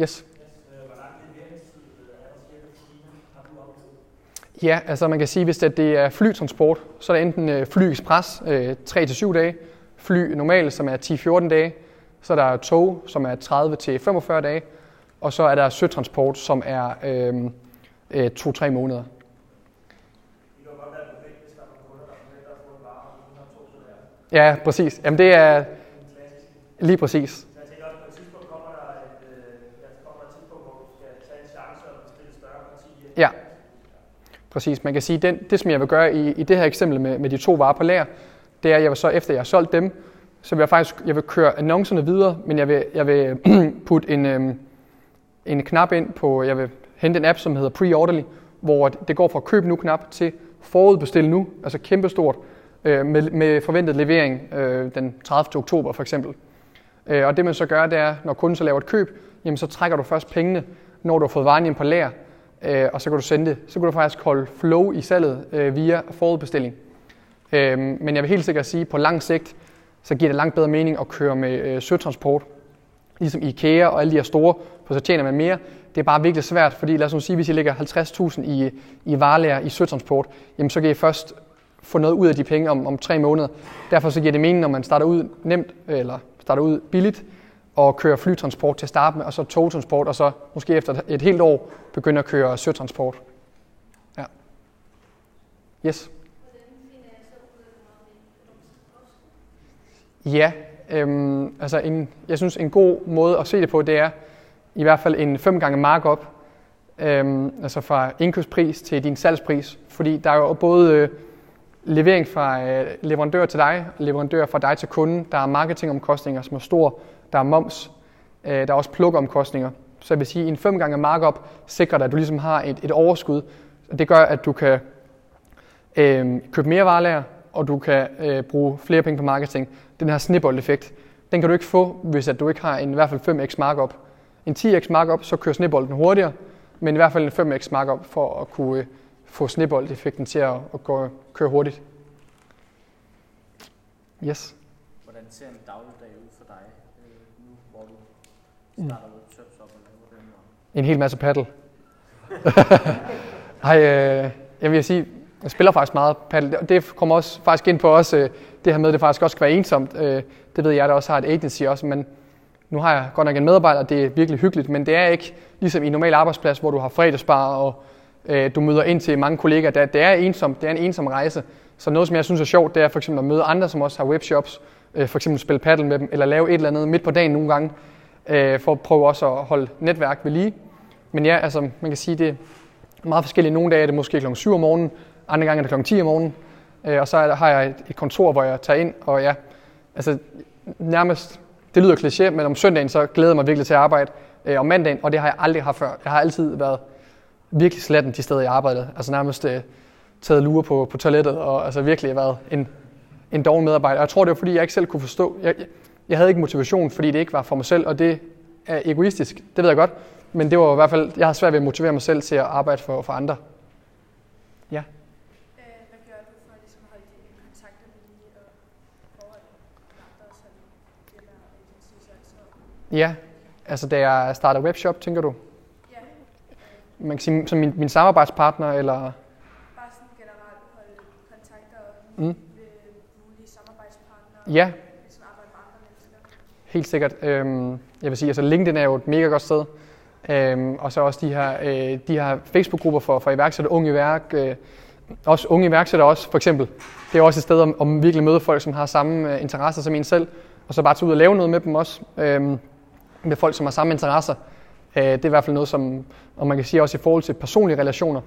Yes. Ja, altså man kan sige, hvis det det er flytransport, så er der enten øh, fly ekspres øh, 3-7 dage, fly normalt, som er 10-14 dage, så er der tog, som er 30-45 dage, og så er der søtransport, som er øhm, øh, øh, 2-3 måneder. Ja, præcis. Jamen det er lige præcis. Så jeg tænker også, på et tidspunkt kommer der et, øh, ja, kommer der et tidspunkt, hvor du skal tage en chance og bestille et større parti hjem. Ja. Præcis. Man kan sige, den, det som jeg vil gøre i, i det her eksempel med, med de to varer på lager, det er, at jeg vil så, efter jeg har solgt dem, så vil jeg faktisk jeg vil køre annoncerne videre, men jeg vil, jeg vil putte en, øhm, en knap ind på, jeg vil hente en app, som hedder Pre-Orderly, hvor det går fra køb nu-knap til forudbestil nu, altså kæmpestort, øh, med, med forventet levering øh, den 30. oktober for eksempel. Øh, og det man så gør, det er, når kunden så laver et køb, jamen så trækker du først pengene, når du har fået varen ind på lager, øh, og så kan du sende det. Så kan du faktisk holde flow i salget øh, via forudbestilling. Øh, men jeg vil helt sikkert sige, at på lang sigt, så giver det langt bedre mening at køre med øh, søtransport. Ligesom IKEA og alle de her store, for så tjener man mere. Det er bare virkelig svært, fordi lad os nu sige, hvis I lægger 50.000 i, i varelærer i søtransport, jamen så kan I først få noget ud af de penge om, om tre måneder. Derfor så giver det mening, når man starter ud nemt, eller starter ud billigt, og kører flytransport til at starte med, og så togtransport, og så måske efter et helt år begynder at køre søtransport. Ja. Yes. Ja, øhm, altså en, jeg synes en god måde at se det på, det er i hvert fald en fem gange markup, øhm, altså fra indkøbspris til din salgspris, fordi der er jo både øh, levering fra øh, leverandør til dig, leverandør fra dig til kunden, der er marketingomkostninger, som er stor, der er moms, øh, der er også plukomkostninger. Så jeg vil sige, at en fem gange markup sikrer dig, at du ligesom har et, et overskud, og det gør, at du kan øh, købe mere varelager, og du kan øh, bruge flere penge på marketing. Den her snibboldeffekt, den kan du ikke få, hvis at du ikke har en i hvert fald 5x markup. En 10x markup, så kører snibbolden hurtigere, men i hvert fald en 5x markup for at kunne øh, få snibboldeffekten til at, at gå, køre hurtigt. Yes. Hvordan ser en ud for dig, øh, nu hvor du starter webshops op og laver dem? Og... En hel masse paddle. Ej, øh, jeg vil sige, jeg spiller faktisk meget paddle. Det- kommer også faktisk ind på også, øh, det her med, det faktisk også kan være ensomt. Øh, det ved jeg, der også har et agency også, men nu har jeg godt nok en medarbejder, det er virkelig hyggeligt, men det er ikke ligesom i en normal arbejdsplads, hvor du har fredagsbar, og øh, du møder ind til mange kollegaer. Det er, det er ensomt, det er en ensom rejse. Så noget, som jeg synes er sjovt, det er for eksempel at møde andre, som også har webshops, øh, for eksempel spille paddle med dem, eller lave et eller andet midt på dagen nogle gange, øh, for at prøve også at holde netværk ved lige. Men ja, altså, man kan sige, det er meget forskelligt. Nogle dage er det måske kl. 7 om morgenen, andre gange er det kl. 10 om morgenen, øh, og så har jeg et, et kontor, hvor jeg tager ind, og ja, altså nærmest, det lyder kliché, men om søndagen, så glæder jeg mig virkelig til at arbejde øh, om mandagen, og det har jeg aldrig haft før. Jeg har altid været virkelig slatten de steder, jeg arbejdede. Altså nærmest øh, taget lure på, på toilettet, og altså virkelig været en, en doven medarbejder. Og jeg tror, det var, fordi jeg ikke selv kunne forstå. Jeg, jeg, havde ikke motivation, fordi det ikke var for mig selv, og det er egoistisk, det ved jeg godt. Men det var i hvert fald, jeg har svært ved at motivere mig selv til at arbejde for, for andre. Ja. Og og og? Ja, altså da jeg startede webshop, tænker du? Ja, Man kan sige, som min, min samarbejdspartner, eller... bare sådan generelt holde kontakter Mm. Ja, arbejde andre mennesker. Helt sikkert. Øhm, jeg vil sige, altså LinkedIn er jo et mega godt sted. Øhm, og så også de her, øh, de her Facebook-grupper for, for iværksættere, unge værk. Øh, også unge iværksættere også, for eksempel. Det er også et sted om, om virkelig møde folk, som har samme øh, interesser som en selv. Og så bare tage ud og lave noget med dem også. Øhm, med folk, som har samme interesser. Øh, det er i hvert fald noget, som, og man kan sige også i forhold til personlige relationer,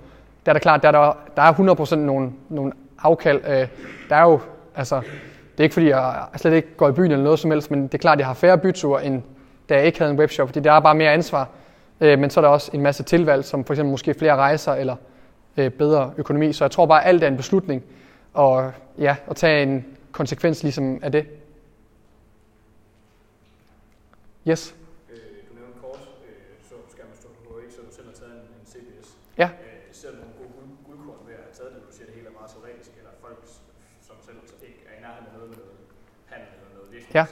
der er det klart, der er, der, der er 100% nogle, nogle afkald. Øh, der er jo, altså, det er ikke fordi, jeg slet ikke går i byen eller noget som helst, men det er klart, at jeg har færre byture, end da jeg ikke havde en webshop, fordi der er bare mere ansvar. Øh, men så er der også en masse tilvalg, som for eksempel måske flere rejser eller øh, bedre økonomi. Så jeg tror bare, at alt er en beslutning, og ja, at tage en konsekvens ligesom af det. Yes. Øh, du nævnte kort, øh, så skal man stå på ikke, så du selv har taget en, en CBS. Ja. Øh, ser du nogle gode guld, guldkorn ved at have taget det, du siger, det hele er meget teoretisk, eller folk, som selv ikke er i nærheden af noget med noget handel eller noget Ja. virksomhed, altså, vil det være, nu siger jeg ikke sådan rigtig sværere, men vil der være nogle, nogle key guldkorn at få de steder fra?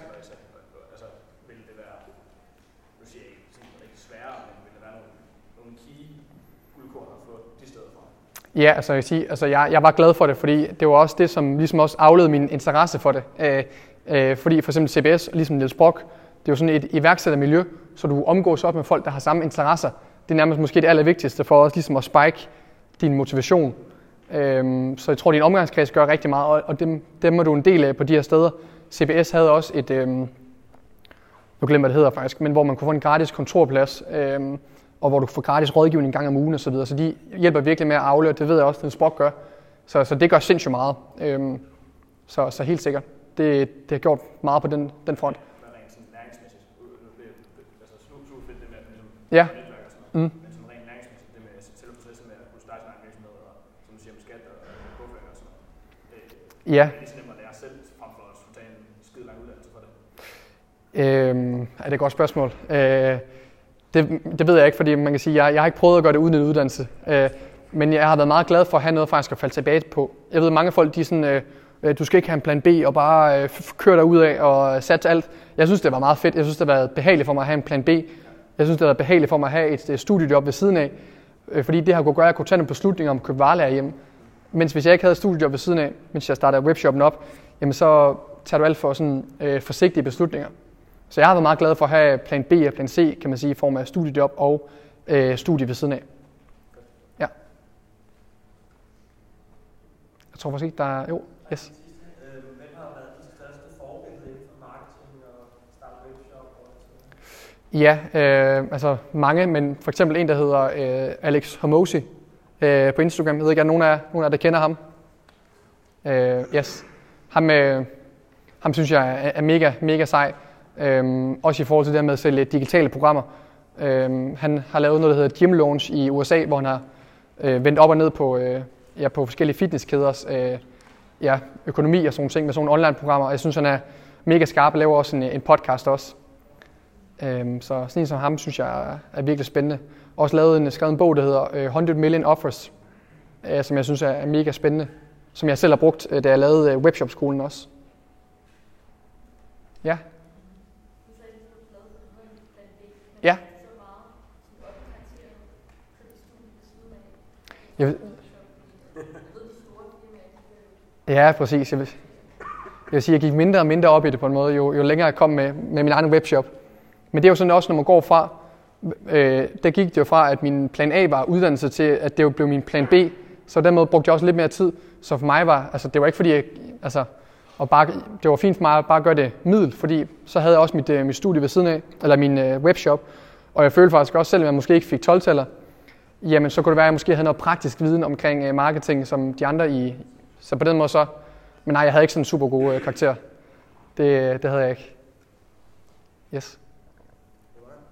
Ja, altså jeg, sige, altså jeg, jeg var glad for det, fordi det var også det, som ligesom også afledte min interesse for det. Øh, øh, fordi for eksempel CBS, ligesom Niels Brock, det er jo sådan et iværksættermiljø, så du omgås op med folk, der har samme interesser. Det er nærmest måske det allervigtigste for os, ligesom at spike din motivation. Øh, så jeg tror, din omgangskreds gør rigtig meget, og, og dem, dem er du en del af på de her steder. CBS havde også et, øhm, nu glemmer jeg, hvad det hedder faktisk, men hvor man kunne få en gratis kontorplads, øhm, og hvor du får gratis rådgivning en gang om ugen osv. Så, videre. så de hjælper virkelig med at afløre, det ved jeg også, den Spock gør. Så, så det gør sindssygt meget. Øhm, Så, så helt sikkert. Det, det har gjort meget på den, den front. Øh, altså ligesom Ja. Mm. noget. Øhm, er det et godt spørgsmål? Øh, det, det ved jeg ikke, fordi man kan sige, jeg, jeg har ikke prøvet at gøre det uden en uddannelse. Øh, men jeg har været meget glad for at have noget faktisk at falde tilbage på. Jeg ved, mange folk, de er sådan, øh, øh du skal ikke have en plan B og bare øh, køre dig ud af og øh, satse alt. Jeg synes, det var meget fedt. Jeg synes, det har været behageligt for mig at have en plan B. Jeg synes, det har været behageligt for mig at have et studiejob ved siden af. Øh, fordi det har kunne gøre, at jeg kunne tage nogle beslutninger om at købe varelærer hjem. Mens hvis jeg ikke havde et studiejob ved siden af, mens jeg startede webshoppen op, jamen så tager du alt for sådan, øh, forsigtige beslutninger. Så jeg har været meget glad for at have plan B og plan C, kan man sige, i form af studiejob og øh, studie ved siden af. Ja. Jeg tror faktisk ikke, der er... Jo, yes. Øh, har været de største øh, marketing og og Ja, øh, altså mange, men for eksempel en, der hedder øh, Alex Homosi øh, på Instagram. Jeg ved ikke, om nogen af, nogen af jer, der kender ham. Øh, yes. Ham, øh, ham synes jeg er, er mega, mega sej. Øhm, også i forhold til det med at sælge digitale programmer. Øhm, han har lavet noget, der hedder Gym Launch i USA, hvor han har øh, vendt op og ned på, øh, ja, på forskellige fitnesskæders øh, ja, økonomi og sådan ting med sådan nogle online-programmer. Og jeg synes, han er mega skarp og laver også en, øh, en podcast også. Øhm, så sådan en som ham, synes jeg er, er virkelig spændende. Også lavet en, skrevet en bog, der hedder øh, 100 Million Offers, øh, som jeg synes er, er mega spændende. Som jeg selv har brugt, øh, da jeg lavede øh, webshop-skolen også. Ja. Ja. Jeg vil, ja, præcis. Jeg vil, jeg vil sige, jeg gik mindre og mindre op i det på en måde, jo, jo længere jeg kom med, med min egen webshop. Men det er jo sådan også, når man går fra, øh, der gik det jo fra, at min plan A var uddannelse til, at det jo blev min plan B. Så på den måde brugte jeg også lidt mere tid. Så for mig var, altså det var ikke fordi, jeg, altså, og bare, det var fint for mig at bare gøre det middel, fordi så havde jeg også mit, øh, mit studie ved siden af, eller min øh, webshop. Og jeg følte faktisk også, selvom jeg måske ikke fik 12-taller, jamen så kunne det være, at jeg måske havde noget praktisk viden omkring øh, marketing, som de andre i... Så på den måde så... Men nej, jeg havde ikke sådan en super god øh, karakter. Det, det havde jeg ikke. Yes.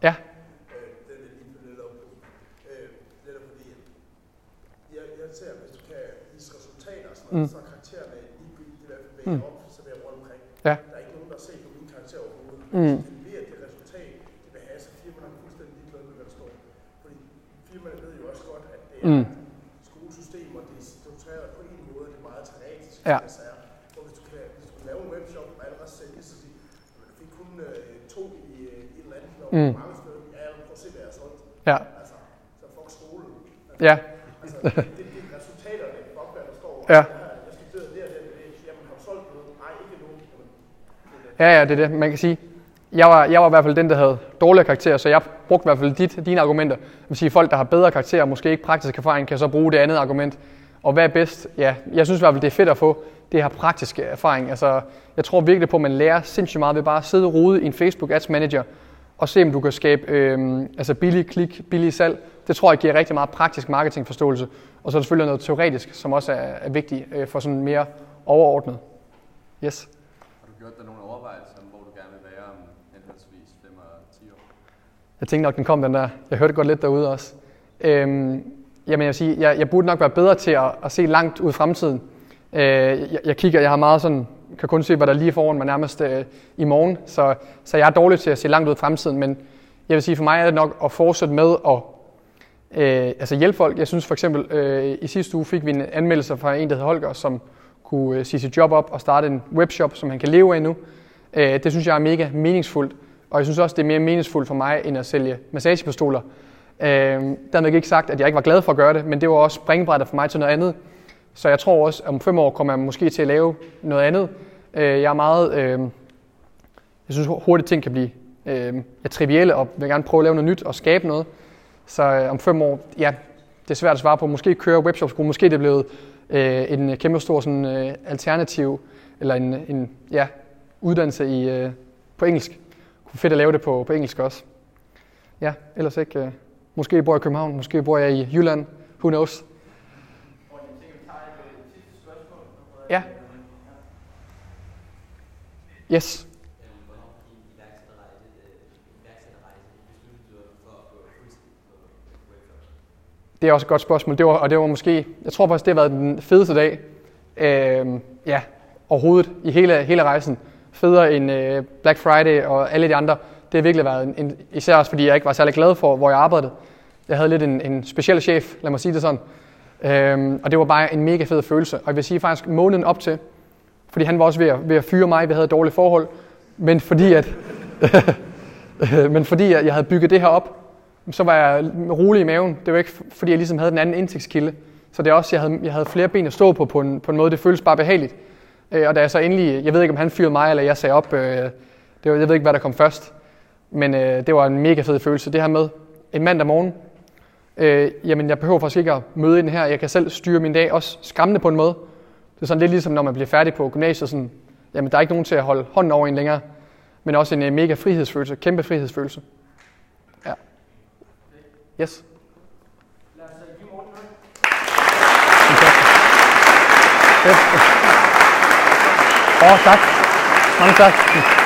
Ja. Øh. Øh, Mm. så er karaktererne ligegyldigt, det er i hvert fald Mm. væk op, så vil jeg rundt omkring. Ja. Der er ikke nogen, der har set på min karakter overhovedet. Mm. Så det det resultat, det vil have, så firmaerne er fuldstændig ligeglade med, hvad der står. Fordi firmaerne ved jo også godt, at det er Mm. skolesystemer, det er struktureret på en måde, det er meget teoretisk. Ja. Altså, hvor hvis du kan, hvis du kan lave en webshop og allerede sælge, så sige, "Jamen, du fik kun øh, to i øh, et eller andet, når Mm. mange steder, ja, prøv at se, hvad jeg har solgt. Ja. Altså, så fuck skolen. Ja. Altså, det, det, det er resultaterne, der står. Ja. Jeg har- Jeg studerede det og det og det. Jamen, har du solgt noget? Nej, ikke nu. Jamen, det er det. Ja, ja, det er det. Man kan sige, jeg var, jeg var i hvert fald den, der havde dårligere karakterer, så jeg brugte i hvert fald dit, dine argumenter. Det vil sige, folk, der har bedre karakterer, måske ikke praktisk erfaring, kan så bruge det andet argument. Og hvad er bedst? Ja, jeg synes i hvert fald, det er fedt at få det her praktiske erfaring. Altså, jeg tror virkelig på, at man lærer sindssygt meget ved bare at sidde og rode i en Facebook Ads Manager, og se, om du kan skabe øh, altså billig klik, billig salg. Det tror jeg giver rigtig meget praktisk marketingforståelse. Og så er der selvfølgelig noget teoretisk, som også er, er vigtigt øh, for sådan mere overordnet. Yes. Har du gjort dig nogle overvejelser om, hvor du gerne vil være om henholdsvis 5 og 10 år? Jeg tænkte nok, den kom den der. Jeg hørte godt lidt derude også. Øhm, jamen jeg vil sige, jeg, jeg burde nok være bedre til at, at se langt ud i fremtiden. Øh, jeg, jeg kigger, jeg har meget sådan, kan kun se, hvad der er lige foran mig nærmest øh, i morgen. Så, så jeg er dårlig til at se langt ud i fremtiden. Men jeg vil sige, for mig er det nok at fortsætte med at øh, altså hjælpe folk. Jeg synes for eksempel, øh, i sidste uge fik vi en anmeldelse fra en, der hedder Holger, som kunne øh, sige sit job op og starte en webshop, som han kan leve af nu. Øh, det synes jeg er mega meningsfuldt. Og jeg synes også, det er mere meningsfuldt for mig, end at sælge massagepistoler. Øh, dermed ikke sagt, at jeg ikke var glad for at gøre det, men det var også springbrættet for mig til noget andet. Så jeg tror også, at om fem år kommer jeg måske til at lave noget andet. Øh, jeg er meget... Øh, jeg synes hurtigt ting kan blive øh, ja, trivielle, og vil gerne prøve at lave noget nyt og skabe noget. Så øh, om fem år, ja, det er svært at svare på. Måske køre webshop måske det er blevet øh, en kæmpe stor sådan, øh, alternativ, eller en, en ja, uddannelse i, øh, på engelsk. Fedt at lave det på, på engelsk også. Ja, ellers ikke. Øh, måske bor jeg i København, måske bor jeg i Jylland. Who knows? Ja. Yes. For at? Det er også et godt spørgsmål. Det var, og det var måske, jeg tror faktisk, det har været den fedeste dag, øh, ja, overhovedet i hele, hele rejsen. Federe end øh, Black Friday og alle de andre. Det har virkelig været en, en, især også fordi jeg ikke var særlig glad for, hvor jeg arbejdede. Jeg havde lidt en, en speciel chef, lad mig sige det sådan. Øhm, og det var bare en mega fed følelse. Og jeg vil sige faktisk måneden op til, fordi han var også ved at, ved at fyre mig, vi havde et dårligt forhold, men fordi at, men fordi jeg havde bygget det her op, så var jeg rolig i maven. Det var ikke, fordi jeg ligesom havde den anden indtægtskilde. Så det er også, jeg havde, jeg havde flere ben at stå på på en, på en måde. Det føles bare behageligt. Øh, og da jeg så endelig, jeg ved ikke om han fyrede mig, eller jeg sagde op, øh, det var, jeg ved ikke hvad der kom først. Men øh, det var en mega fed følelse. Det her med en mandag morgen, øh, jamen jeg behøver faktisk ikke at møde ind her. Jeg kan selv styre min dag, også skræmmende på en måde. Det er sådan lidt ligesom, når man bliver færdig på gymnasiet, sådan, jamen der er ikke nogen til at holde hånden over en længere. Men også en øh, mega frihedsfølelse, kæmpe frihedsfølelse. Ja. Yes. Lad os øh, give Morten. Åh, oh, tak. Mange tak.